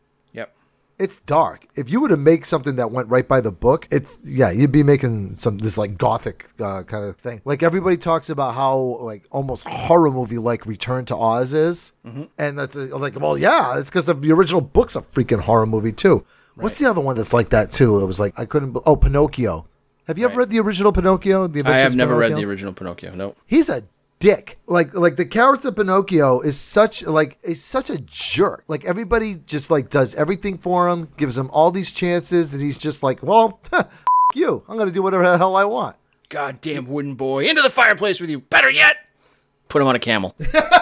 [SPEAKER 1] It's dark. If you were to make something that went right by the book, it's yeah, you'd be making some this like gothic uh, kind of thing. Like everybody talks about how like almost horror movie like Return to Oz is, and that's uh, like well yeah, it's because the, the original book's a freaking horror movie too. What's the other one that's like that too? It was like I couldn't. Oh, Pinocchio. Have you ever read the original Pinocchio? The
[SPEAKER 2] I have never read the original Pinocchio. Nope.
[SPEAKER 1] He's a dick. Like like the character Pinocchio is such like is such a jerk. Like everybody just like does everything for him, gives him all these chances, and he's just like, well, f- you. I'm gonna do whatever the hell I want.
[SPEAKER 2] Goddamn wooden boy. Into the fireplace with you. Better yet, put him on a camel.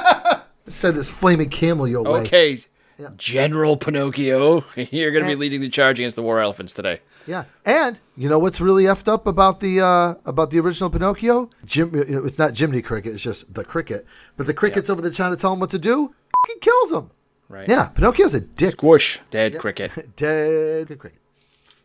[SPEAKER 1] Send this flaming camel your way.
[SPEAKER 2] Okay. General Pinocchio, you're going to be leading the charge against the war elephants today.
[SPEAKER 1] Yeah, and you know what's really effed up about the uh, about the original Pinocchio? Jim, you know, it's not Jiminy Cricket; it's just the cricket. But the cricket's over there trying to tell him what to do. He kills him.
[SPEAKER 2] Right.
[SPEAKER 1] Yeah, Pinocchio's a dick.
[SPEAKER 2] Squish. Dead cricket.
[SPEAKER 1] Dead cricket.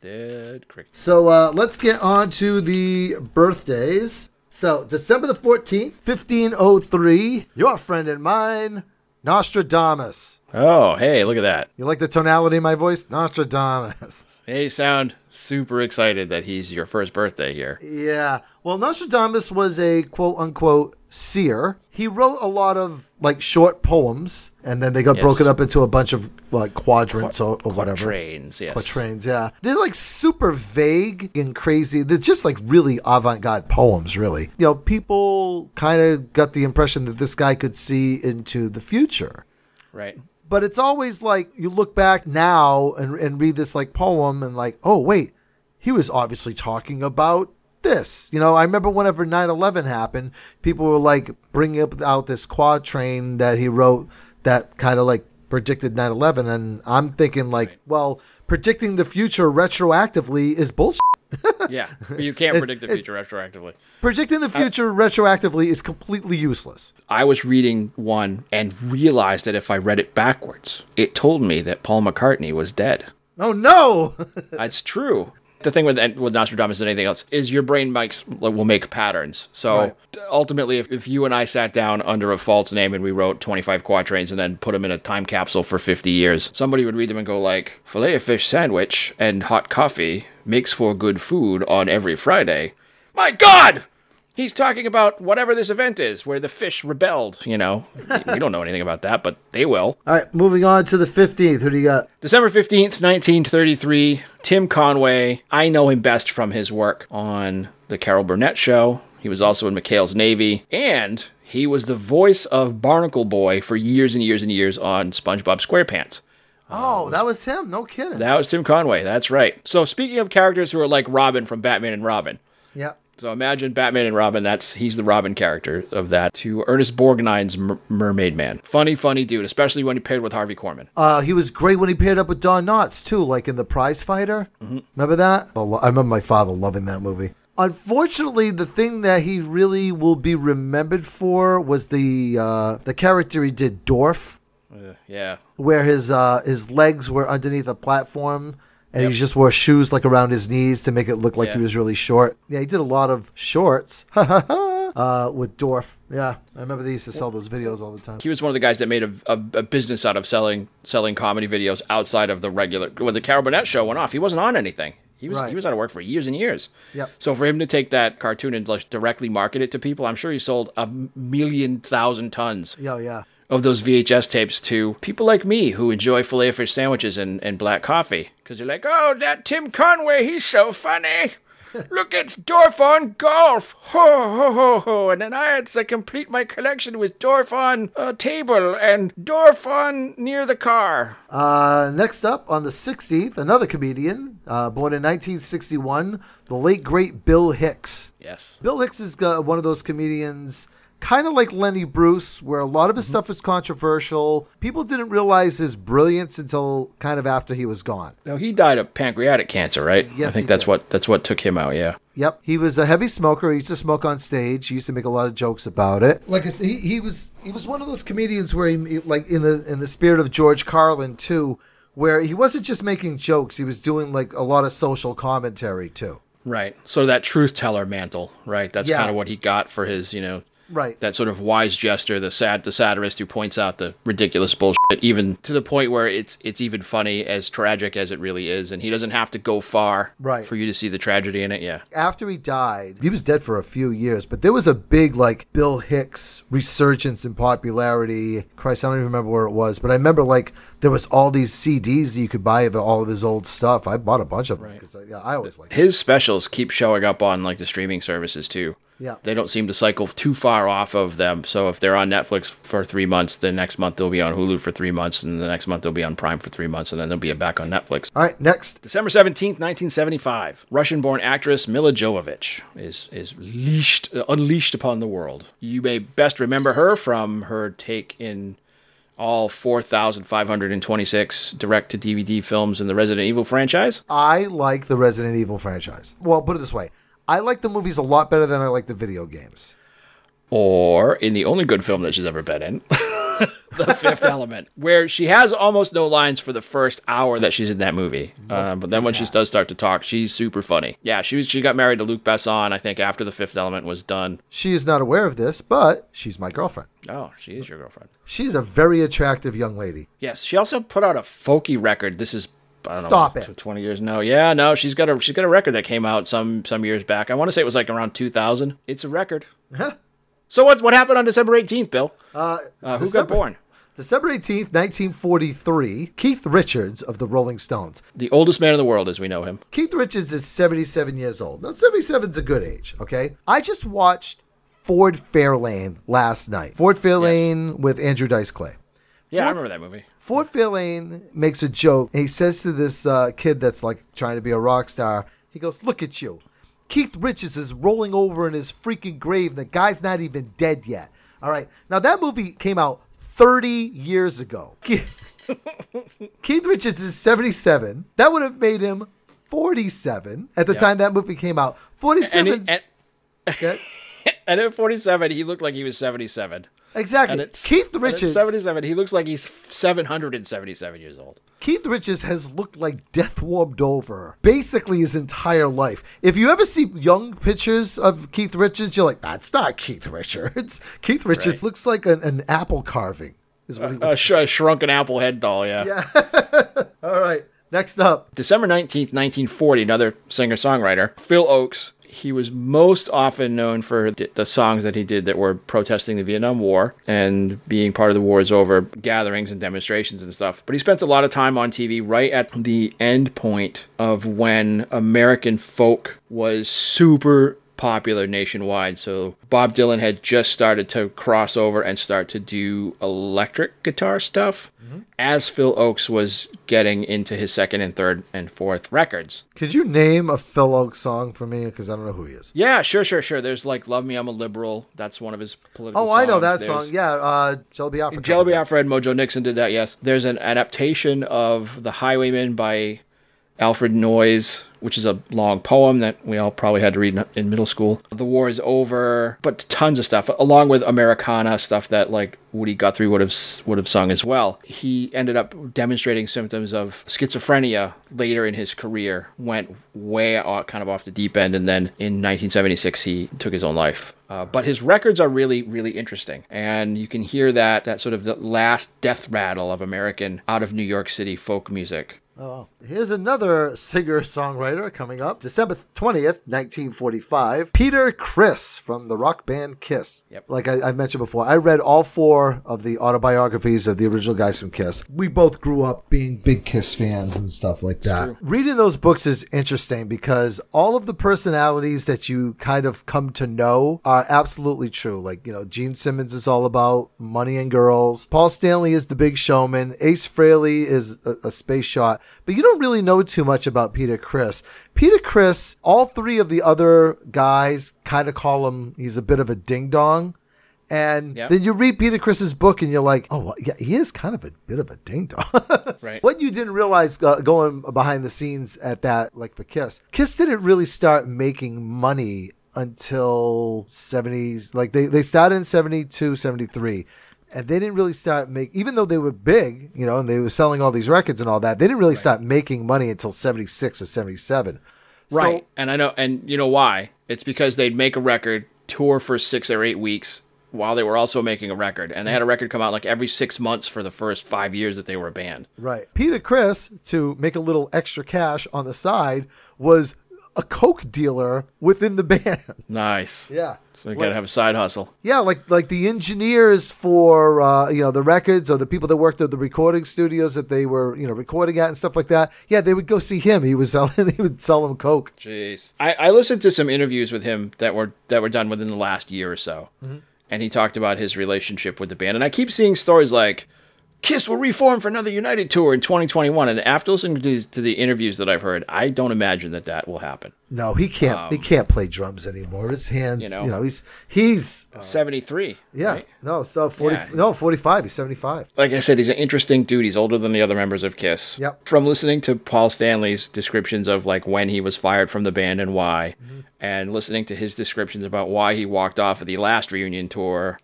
[SPEAKER 2] Dead cricket.
[SPEAKER 1] So uh, let's get on to the birthdays. So December the fourteenth, fifteen oh three. Your friend and mine, Nostradamus.
[SPEAKER 2] Oh, hey, look at that.
[SPEAKER 1] You like the tonality of my voice, Nostradamus?
[SPEAKER 2] Hey, sound super excited that he's your first birthday here.
[SPEAKER 1] Yeah. Well, Nostradamus was a quote unquote seer. He wrote a lot of like short poems, and then they got
[SPEAKER 2] Yes.
[SPEAKER 1] broken up into a bunch of like quadrants or, or whatever.
[SPEAKER 2] Trains, yes.
[SPEAKER 1] Quatrains, yeah. They're like super vague and crazy. They're just like really avant garde poems, really. You know, people kind of got the impression that this guy could see into the future.
[SPEAKER 2] Right.
[SPEAKER 1] But it's always like you look back now and, and read this like poem and like, oh, wait, he was obviously talking about this. You know, I remember whenever 9 11 happened, people were like bringing up out this quatrain that he wrote that kind of like predicted 9 11. And I'm thinking, like, well, predicting the future retroactively is bullshit.
[SPEAKER 2] Yeah. You can't predict the future retroactively.
[SPEAKER 1] Predicting the uh, future retroactively is completely useless.
[SPEAKER 2] I was reading one and realized that if I read it backwards, it told me that Paul McCartney was dead.
[SPEAKER 1] Oh, no.
[SPEAKER 2] That's true. The thing with with Nostradamus and anything else is your brain makes will make patterns. So
[SPEAKER 1] Right.
[SPEAKER 2] ultimately, if, if you and I sat down under a false name and we wrote 25 quatrains and then put them in a time capsule for 50 years, somebody would read them and go like, "Filet of fish sandwich and hot coffee makes for good food on every Friday." My God! He's talking about whatever this event is where the fish rebelled. You know, we don't know anything about that, but they will.
[SPEAKER 1] All right, moving on to the 15th. Who do you got?
[SPEAKER 2] December 15th, 1933, Tim Conway. I know him best from his work on The Carol Burnett Show. He was also in McHale's Navy, and he was the voice of Barnacle Boy for years and years and years on SpongeBob SquarePants.
[SPEAKER 1] Oh, that was him. No kidding.
[SPEAKER 2] That was Tim Conway, that's right. So, speaking of characters who are like Robin from Batman and Robin,
[SPEAKER 1] yeah.
[SPEAKER 2] So imagine Batman and Robin. That's he's the Robin character of that. To Ernest Borgnine's Mer- Mermaid Man, funny, funny dude, especially when he paired with Harvey Korman.
[SPEAKER 1] Uh, he was great when he paired up with Don Knotts too, like in the Prize Fighter. Remember that? I I remember my father loving that movie. Unfortunately, the thing that he really will be remembered for was the uh, the character he did, Dorf,
[SPEAKER 2] Uh, yeah,
[SPEAKER 1] where his uh, his legs were underneath a platform. And he just wore shoes like around his knees to make it look like he was really short. Yeah, he did a lot of shorts uh, with Dorf. Yeah, I remember they used to sell those videos all the time.
[SPEAKER 2] he was one of the guys that made a, a, a business out of selling selling comedy videos outside of the regular. When the Carol Burnett show went off, he wasn't on anything. He was
[SPEAKER 1] Right.
[SPEAKER 2] he was out of work for years and years.
[SPEAKER 1] Yep.
[SPEAKER 2] So for him to take that cartoon and like, directly market it to people, I'm sure he sold a million thousand tons
[SPEAKER 1] Yeah, yeah.
[SPEAKER 2] Of those VHS tapes to people like me who enjoy filet fish sandwiches and, and black coffee. Because you're like, oh, that Tim Conway, he's so funny. Look, it's Dorf on golf. Ho, ho, ho, ho. And then I had to complete my collection with Dorf on a table and Dorf on near the car.
[SPEAKER 1] Uh, next up on the 16th, another comedian, uh, born in 1961, the late great Bill Hicks.
[SPEAKER 2] Yes.
[SPEAKER 1] Bill Hicks is uh, one of those comedians, kind of like Lenny Bruce, where a lot of his mm-hmm. stuff is controversial. People didn't realize his brilliance until kind of after he was gone.
[SPEAKER 2] Now he died of pancreatic cancer, right?
[SPEAKER 1] Yes, I
[SPEAKER 2] think
[SPEAKER 1] he
[SPEAKER 2] that's
[SPEAKER 1] did.
[SPEAKER 2] what that's what took him out. Yeah.
[SPEAKER 1] Yep, he was a heavy smoker. He used to smoke on stage. He used to make a lot of jokes about it. Like I said, he, he was he was one of those comedians where he like in the in the spirit of George Carlin too, where he wasn't just making jokes. He was doing like a lot of social commentary too.
[SPEAKER 2] Right. So that truth teller mantle, right? That's
[SPEAKER 1] Yeah.
[SPEAKER 2] kind of what he got for his, you know,
[SPEAKER 1] Right.
[SPEAKER 2] That sort of wise jester, the sad, the satirist who points out the ridiculous bullshit, even to the point where it's it's even funny, as tragic as it really is, and he doesn't have to go far
[SPEAKER 1] Right.
[SPEAKER 2] for you to see the tragedy in it. Yeah.
[SPEAKER 1] after he died, he was dead for a few years, but there was a big like Bill Hicks resurgence in popularity. Christ, I don't even remember where it was, but I remember like there was all these CDs that you could buy of all of his old stuff. I bought a bunch of them because uh, yeah, I always like.
[SPEAKER 2] His specials keep showing up on like the streaming services too.
[SPEAKER 1] Yeah.
[SPEAKER 2] They don't seem to cycle too far off of them. So if they're on Netflix for three months, the next month they'll be on Hulu for three months, and the next month they'll be on Prime for three months, and then they'll be back on Netflix.
[SPEAKER 1] All right, next.
[SPEAKER 2] December 17th, 1975. Russian-born actress Milla Jovovich is is leashed, uh, unleashed upon the world. You may best remember her from her take in all 4,526 direct-to-DVD films in the Resident Evil franchise.
[SPEAKER 1] I like the Resident Evil franchise. Well, put it this way. I like the movies a lot better than I like the video games.
[SPEAKER 2] or in the only good film that she's ever been in, The Fifth Element, where she has almost no lines for the first hour that she's in that movie. Uh, but then when she does start to talk, she's super funny. Yeah, she was, she got married to Luc Besson, I think, after The Fifth Element was done.
[SPEAKER 1] She is not aware of this, but she's my girlfriend.
[SPEAKER 2] Oh, she is your girlfriend.
[SPEAKER 1] She's a very attractive young lady.
[SPEAKER 2] Yes, she also put out a folky record. This is I don't
[SPEAKER 1] Stop
[SPEAKER 2] know,
[SPEAKER 1] it.
[SPEAKER 2] tw- Twenty years? No, yeah, no. She's got a she's got a record that came out some some years back. I want to say it was like around two thousand. It's a record.
[SPEAKER 1] Huh?
[SPEAKER 2] So what what happened on December eighteenth, Bill?
[SPEAKER 1] Uh,
[SPEAKER 2] Uh, who
[SPEAKER 1] December-
[SPEAKER 2] got born?
[SPEAKER 1] December 18th, 1943, Keith Richards of the Rolling Stones.
[SPEAKER 2] The oldest man in the world, as we know him.
[SPEAKER 1] Keith Richards is 77 years old. Now, 77 is a good age, okay? I just watched Ford Fairlane last night. Ford Fairlane with Andrew Dice Clay.
[SPEAKER 2] Yeah, I remember that movie.
[SPEAKER 1] Ford Fairlane makes a joke. And he says to this uh, kid that's like trying to be a rock star, he goes, Look at you. Keith Richards is rolling over in his freaking grave, and the guy's not even dead yet. All right. Now, that movie came out 30 years ago. Keith, Richards is 77. That would have made him 47 at the time that movie came out. 47.
[SPEAKER 2] And, he, and, and at 47, he looked like he was 77.
[SPEAKER 1] Exactly.
[SPEAKER 2] And it's
[SPEAKER 1] Keith Richards.
[SPEAKER 2] 77, he looks like he's 777 years old.
[SPEAKER 1] Keith Richards has looked like death warmed over basically his entire life. If you ever see young pictures of Keith Richards, you're like, that's not Keith Richards. Keith Richards
[SPEAKER 2] Right.
[SPEAKER 1] looks like an, an apple carving. Is what he
[SPEAKER 2] A, sh- a shrunken apple head doll, yeah. yeah.
[SPEAKER 1] All right. Next up,
[SPEAKER 2] December 19th, 1940, another singer songwriter, Phil Ochs. He was most often known for the, songs that he did that were protesting the Vietnam War and being part of the war is over gatherings and demonstrations and stuff. But he spent a lot of time on TV right at the end point of when American folk was super popular nationwide. So Bob Dylan had just started to cross over and start to do electric guitar stuff as Phil Ochs was getting into his second and third and fourth records.
[SPEAKER 1] could you name a Phil Ochs song for me? Because I don't know who he is.
[SPEAKER 2] Yeah, sure, sure, sure. There's like "Love Me, I'm a Liberal." That's one of his political.
[SPEAKER 1] Oh, I know that
[SPEAKER 2] There's-
[SPEAKER 1] song. Yeah, uh, Jello Biafra. Covered.
[SPEAKER 2] Biafra and Mojo Nixon did that. Yes, there's an adaptation of "The Highwayman" by Alfred Noyes, which is a long poem that we all probably had to read in- middle school. The war is over, but tons of stuff, along with Americana stuff that like Woody Guthrie would have would have sung as well. He ended up demonstrating symptoms of schizophrenia later in his career. Went way out, kind of off the deep end, and then in 1976 he took his own life. Uh, but his records are really, really interesting, and you can hear that that sort of the last death rattle of American out of New York City folk music.
[SPEAKER 1] Oh, here's another singer songwriter coming up. December 20th, 1945. Peter Criss from the rock band Kiss.
[SPEAKER 2] Yep.
[SPEAKER 1] Like I, I mentioned before, I read all four of the autobiographies of the original guys from Kiss. We both grew up being big Kiss fans and stuff like that. Reading those books is interesting because all of the personalities that you kind of come to know are absolutely true. Like, you know, Gene Simmons is all about money and girls. Paul Stanley is the big showman. Ace Frehley is a, a space shot. But you don't really know too much about Peter Criss. Peter Criss, all three of the other guys kind of call him, he's a bit of a ding dong. And
[SPEAKER 2] Yep.
[SPEAKER 1] then you read Peter Criss's book and you're like, oh, well, yeah, he is kind of a bit of a ding dong.
[SPEAKER 2] Right.
[SPEAKER 1] What you didn't realize uh, going behind the scenes at that, like for Kiss, Kiss didn't really start making money until 70s. Like they, they started in 72, 73. And they didn't really start make, even though they were big, you know, and they were selling all these records and all that, they didn't really start making money until 76 or 77.
[SPEAKER 2] Right.
[SPEAKER 1] So,
[SPEAKER 2] and I know, and you know why? It's because they'd make a record, tour for six or eight weeks, while they were also making a record, and they had a record come out like every six months for the first five years that they were a band.
[SPEAKER 1] Right. Peter Criss, to make a little extra cash on the side, was a coke dealer within the band.
[SPEAKER 2] Nice.
[SPEAKER 1] Yeah.
[SPEAKER 2] So you gotta have a side hustle.
[SPEAKER 1] Yeah, like like the engineers for uh, you know the records or the people that worked at the recording studios that they were you know recording at and stuff like that. Yeah, they would go see him. He was selling. He would sell them coke.
[SPEAKER 2] Jeez. I, I listened to some interviews with him that were that were done within the last year or so, and he talked about his relationship with the band. And I keep seeing stories like Kiss will reform for another United tour in 2021. And after listening to, these, to the interviews that I've heard, I don't imagine that that will happen.
[SPEAKER 1] No, he can't. he can't play drums anymore. His hands. You
[SPEAKER 2] Um, you
[SPEAKER 1] know,
[SPEAKER 2] know.
[SPEAKER 1] he's he's
[SPEAKER 2] 73.
[SPEAKER 1] yeah.
[SPEAKER 2] right?
[SPEAKER 1] No, so forty.
[SPEAKER 2] Yeah.
[SPEAKER 1] No, forty five. He's seventy five.
[SPEAKER 2] like I said, he's an interesting dude. He's older than the other members of Kiss.
[SPEAKER 1] Yep.
[SPEAKER 2] From listening to Paul Stanley's descriptions of like when he was fired from the band and why, and listening to his descriptions about why he walked off of the last reunion tour,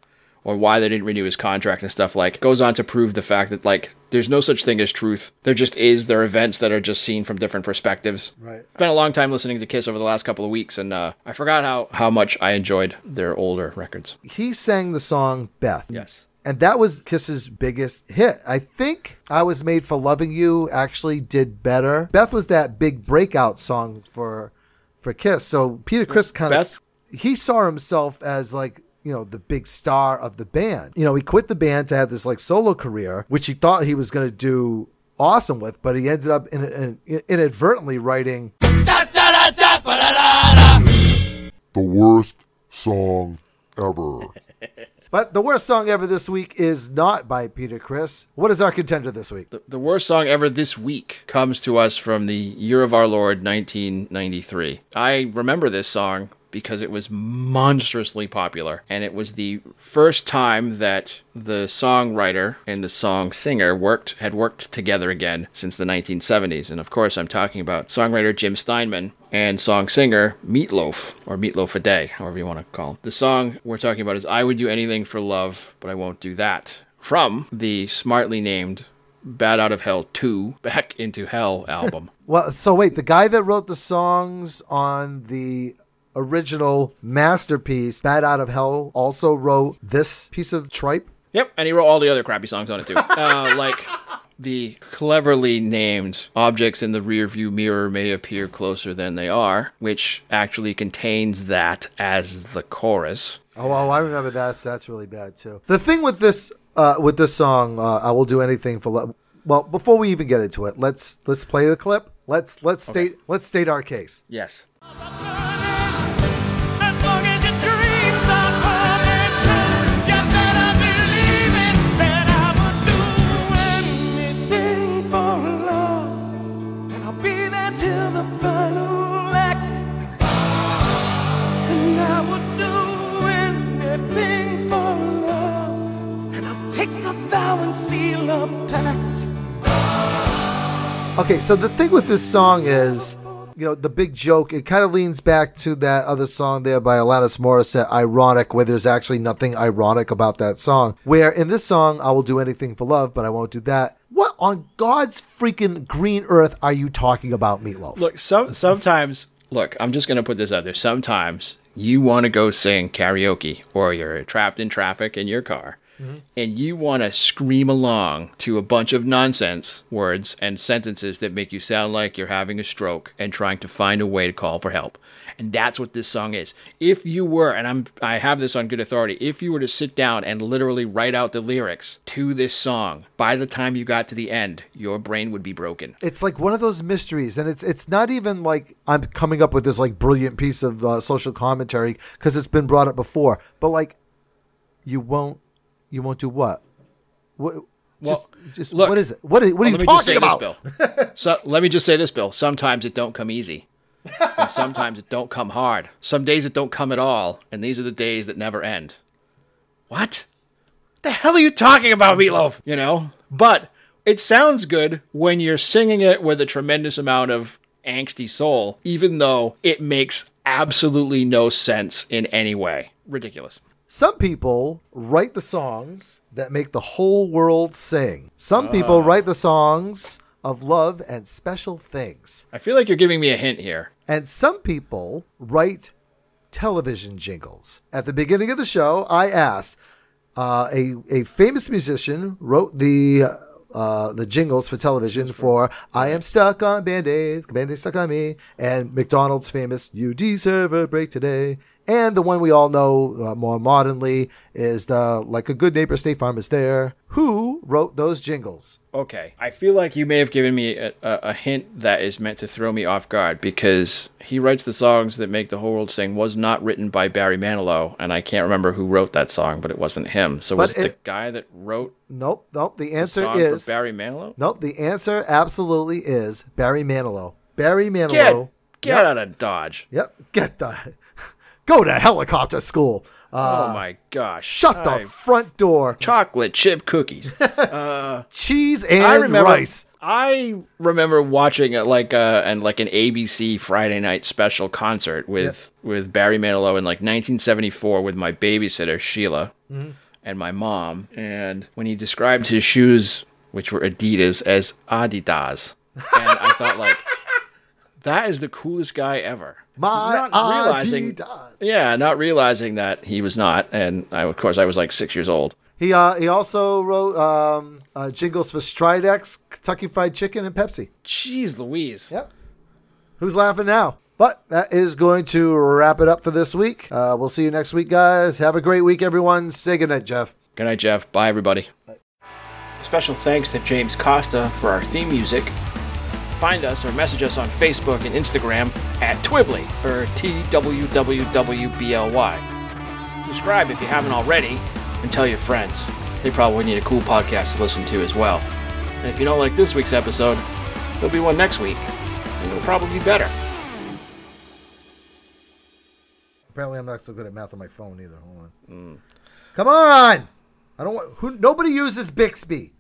[SPEAKER 2] or why they didn't renew his contract and stuff, like goes on to prove the fact that like there's no such thing as truth. There just is. There are events that are just seen from different perspectives.
[SPEAKER 1] Right.
[SPEAKER 2] Spent a long time listening to Kiss over the last couple of weeks, and uh, I forgot how how much I enjoyed their older records.
[SPEAKER 1] He sang the song Beth.
[SPEAKER 2] Yes.
[SPEAKER 1] And that was Kiss's biggest hit. I think I Was Made for Loving You actually did better. Beth was that big breakout song for for Kiss. So Peter Criss kind of he saw himself as like you know the big star of the band. You know, he quit the band to have this like solo career, which he thought he was going to do awesome with, but he ended up in, in, inadvertently writing
[SPEAKER 3] the worst song ever.
[SPEAKER 1] But the worst song ever this week is not by Peter Criss. What is our contender this week?
[SPEAKER 2] The worst song ever this week comes to us from the year of our Lord 1993. I remember this song because it was monstrously popular and it was the first time that the songwriter and the song singer worked had worked together again since the 1970s and of course I'm talking about songwriter Jim Steinman and song singer Meatloaf or Meatloaf a Day however you want to call him. The song we're talking about is I would do anything for love but I won't do that from the smartly named Bat Out of Hell 2 Back into Hell album.
[SPEAKER 1] Well, so wait, the guy that wrote the songs on the original masterpiece, Bat Out of Hell, also wrote this piece of tripe?
[SPEAKER 2] yep, and he wrote all the other crappy songs on it too. Uh, like the cleverly named Objects in the Rearview Mirror May Appear Closer Than They Are, which actually contains that as the chorus.
[SPEAKER 1] Oh, oh I remember that. That's really bad too. The thing with this, uh, with this song, uh, I will do anything for. love. well, before we even get into it, let's let's play the clip. Let's let's state let's state our case.
[SPEAKER 2] Yes.
[SPEAKER 1] Okay, so the thing with this song is, you know, the big joke. It kind of leans back to that other song there by Alanis Morissette, "Ironic," where there's actually nothing ironic about that song. Where in this song, "I will do anything for love, but I won't do that." What on God's freaking green earth are you talking about, Meatloaf?
[SPEAKER 2] Look, some sometimes look, I'm just gonna put this out there. Sometimes you want to go sing karaoke, or you're trapped in traffic in your car, and you want to scream along to a bunch of nonsense words and sentences that make you sound like you're having a stroke and trying to find a way to call for help. And that's what this song is. If you were, and I'm I have this on good authority, if you were to sit down and literally write out the lyrics to this song, by the time you got to the end, your brain would be broken.
[SPEAKER 1] it's like one of those mysteries and it's it's not even like i'm coming up with this like brilliant piece of uh, social commentary because it's been brought up before but like you won't you won't do what what just, just
[SPEAKER 2] look,
[SPEAKER 1] what is it what, is, what are
[SPEAKER 2] Well,
[SPEAKER 1] you
[SPEAKER 2] let me just
[SPEAKER 1] talking about
[SPEAKER 2] This, Bill. so let me just say this, Bill. Sometimes it don't come easy. and sometimes it don't come hard. Some days it don't come at all, and these are the days that never end. What? The hell are you talking about, Meatloaf? You know? But it sounds good when you're singing it with a tremendous amount of angsty soul, even though it makes absolutely no sense in any way. Ridiculous.
[SPEAKER 1] Some people write the songs that make the whole world sing some people write the songs of love and special things
[SPEAKER 2] I feel like you're giving me a hint here.
[SPEAKER 1] and some people write television jingles. At the beginning of the show, I asked uh, a a famous musician wrote the uh, the jingles for television for "I Am Stuck on Band-Aids, Band-Aids Stuck on Me" and McDonald's famous "You Deserve a Break Today." And the one we all know uh, more modernly is the "Like a Good Neighbor, State Farm is There." Who wrote those jingles?
[SPEAKER 2] Okay, I feel like you may have given me a, a, a hint that is meant to throw me off guard because he writes the songs that make the whole world sing was not written by Barry Manilow, and I can't remember who wrote that song, but it wasn't him. So was
[SPEAKER 1] But
[SPEAKER 2] it the guy that wrote
[SPEAKER 1] Nope, nope. The
[SPEAKER 2] the
[SPEAKER 1] answer
[SPEAKER 2] song
[SPEAKER 1] is
[SPEAKER 2] for Barry Manilow?
[SPEAKER 1] nope. The answer absolutely is Barry Manilow. Barry Manilow.
[SPEAKER 2] Get get
[SPEAKER 1] Yep.
[SPEAKER 2] out of Dodge!
[SPEAKER 1] Yep. Get the go to helicopter school. Uh,
[SPEAKER 2] oh my gosh!
[SPEAKER 1] shut the
[SPEAKER 2] I-
[SPEAKER 1] front door.
[SPEAKER 2] chocolate chip cookies.
[SPEAKER 1] Cheese and
[SPEAKER 2] I remember.
[SPEAKER 1] rice.
[SPEAKER 2] I remember watching it like uh and like an ABC Friday night special concert with with Barry Manilow in like 1974 with my babysitter Sheila
[SPEAKER 1] Mm-hmm.
[SPEAKER 2] and my mom. And when he described his shoes, which were Adidas, as Adidas, and I thought like. That is the coolest guy ever.
[SPEAKER 1] My
[SPEAKER 2] Not realizing,
[SPEAKER 1] Adidas.
[SPEAKER 2] yeah, not realizing that he was not, and I, of course I was like six years old.
[SPEAKER 1] He uh, he also wrote um, uh, jingles for Stridex, Kentucky Fried Chicken, and Pepsi.
[SPEAKER 2] Jeez, Louise.
[SPEAKER 1] Yep. Who's laughing now? But that is going to wrap it up for this week. Uh, we'll see you next week, guys. Have a great week, everyone. Say goodnight, Jeff.
[SPEAKER 2] Good night, Jeff. Bye, everybody. Special thanks to James Costa for our theme music. Find us or message us on Facebook and Instagram at Twibbly or TWWWBLY. Subscribe if you haven't already and tell your friends. They probably need a cool podcast to listen to as well. And if you don't like this week's episode, there'll be one next week, and it'll probably be better.
[SPEAKER 1] Apparently, I'm not so good at math on my phone either. Hold on. Come on. I don't want. Who? Nobody uses Bixby.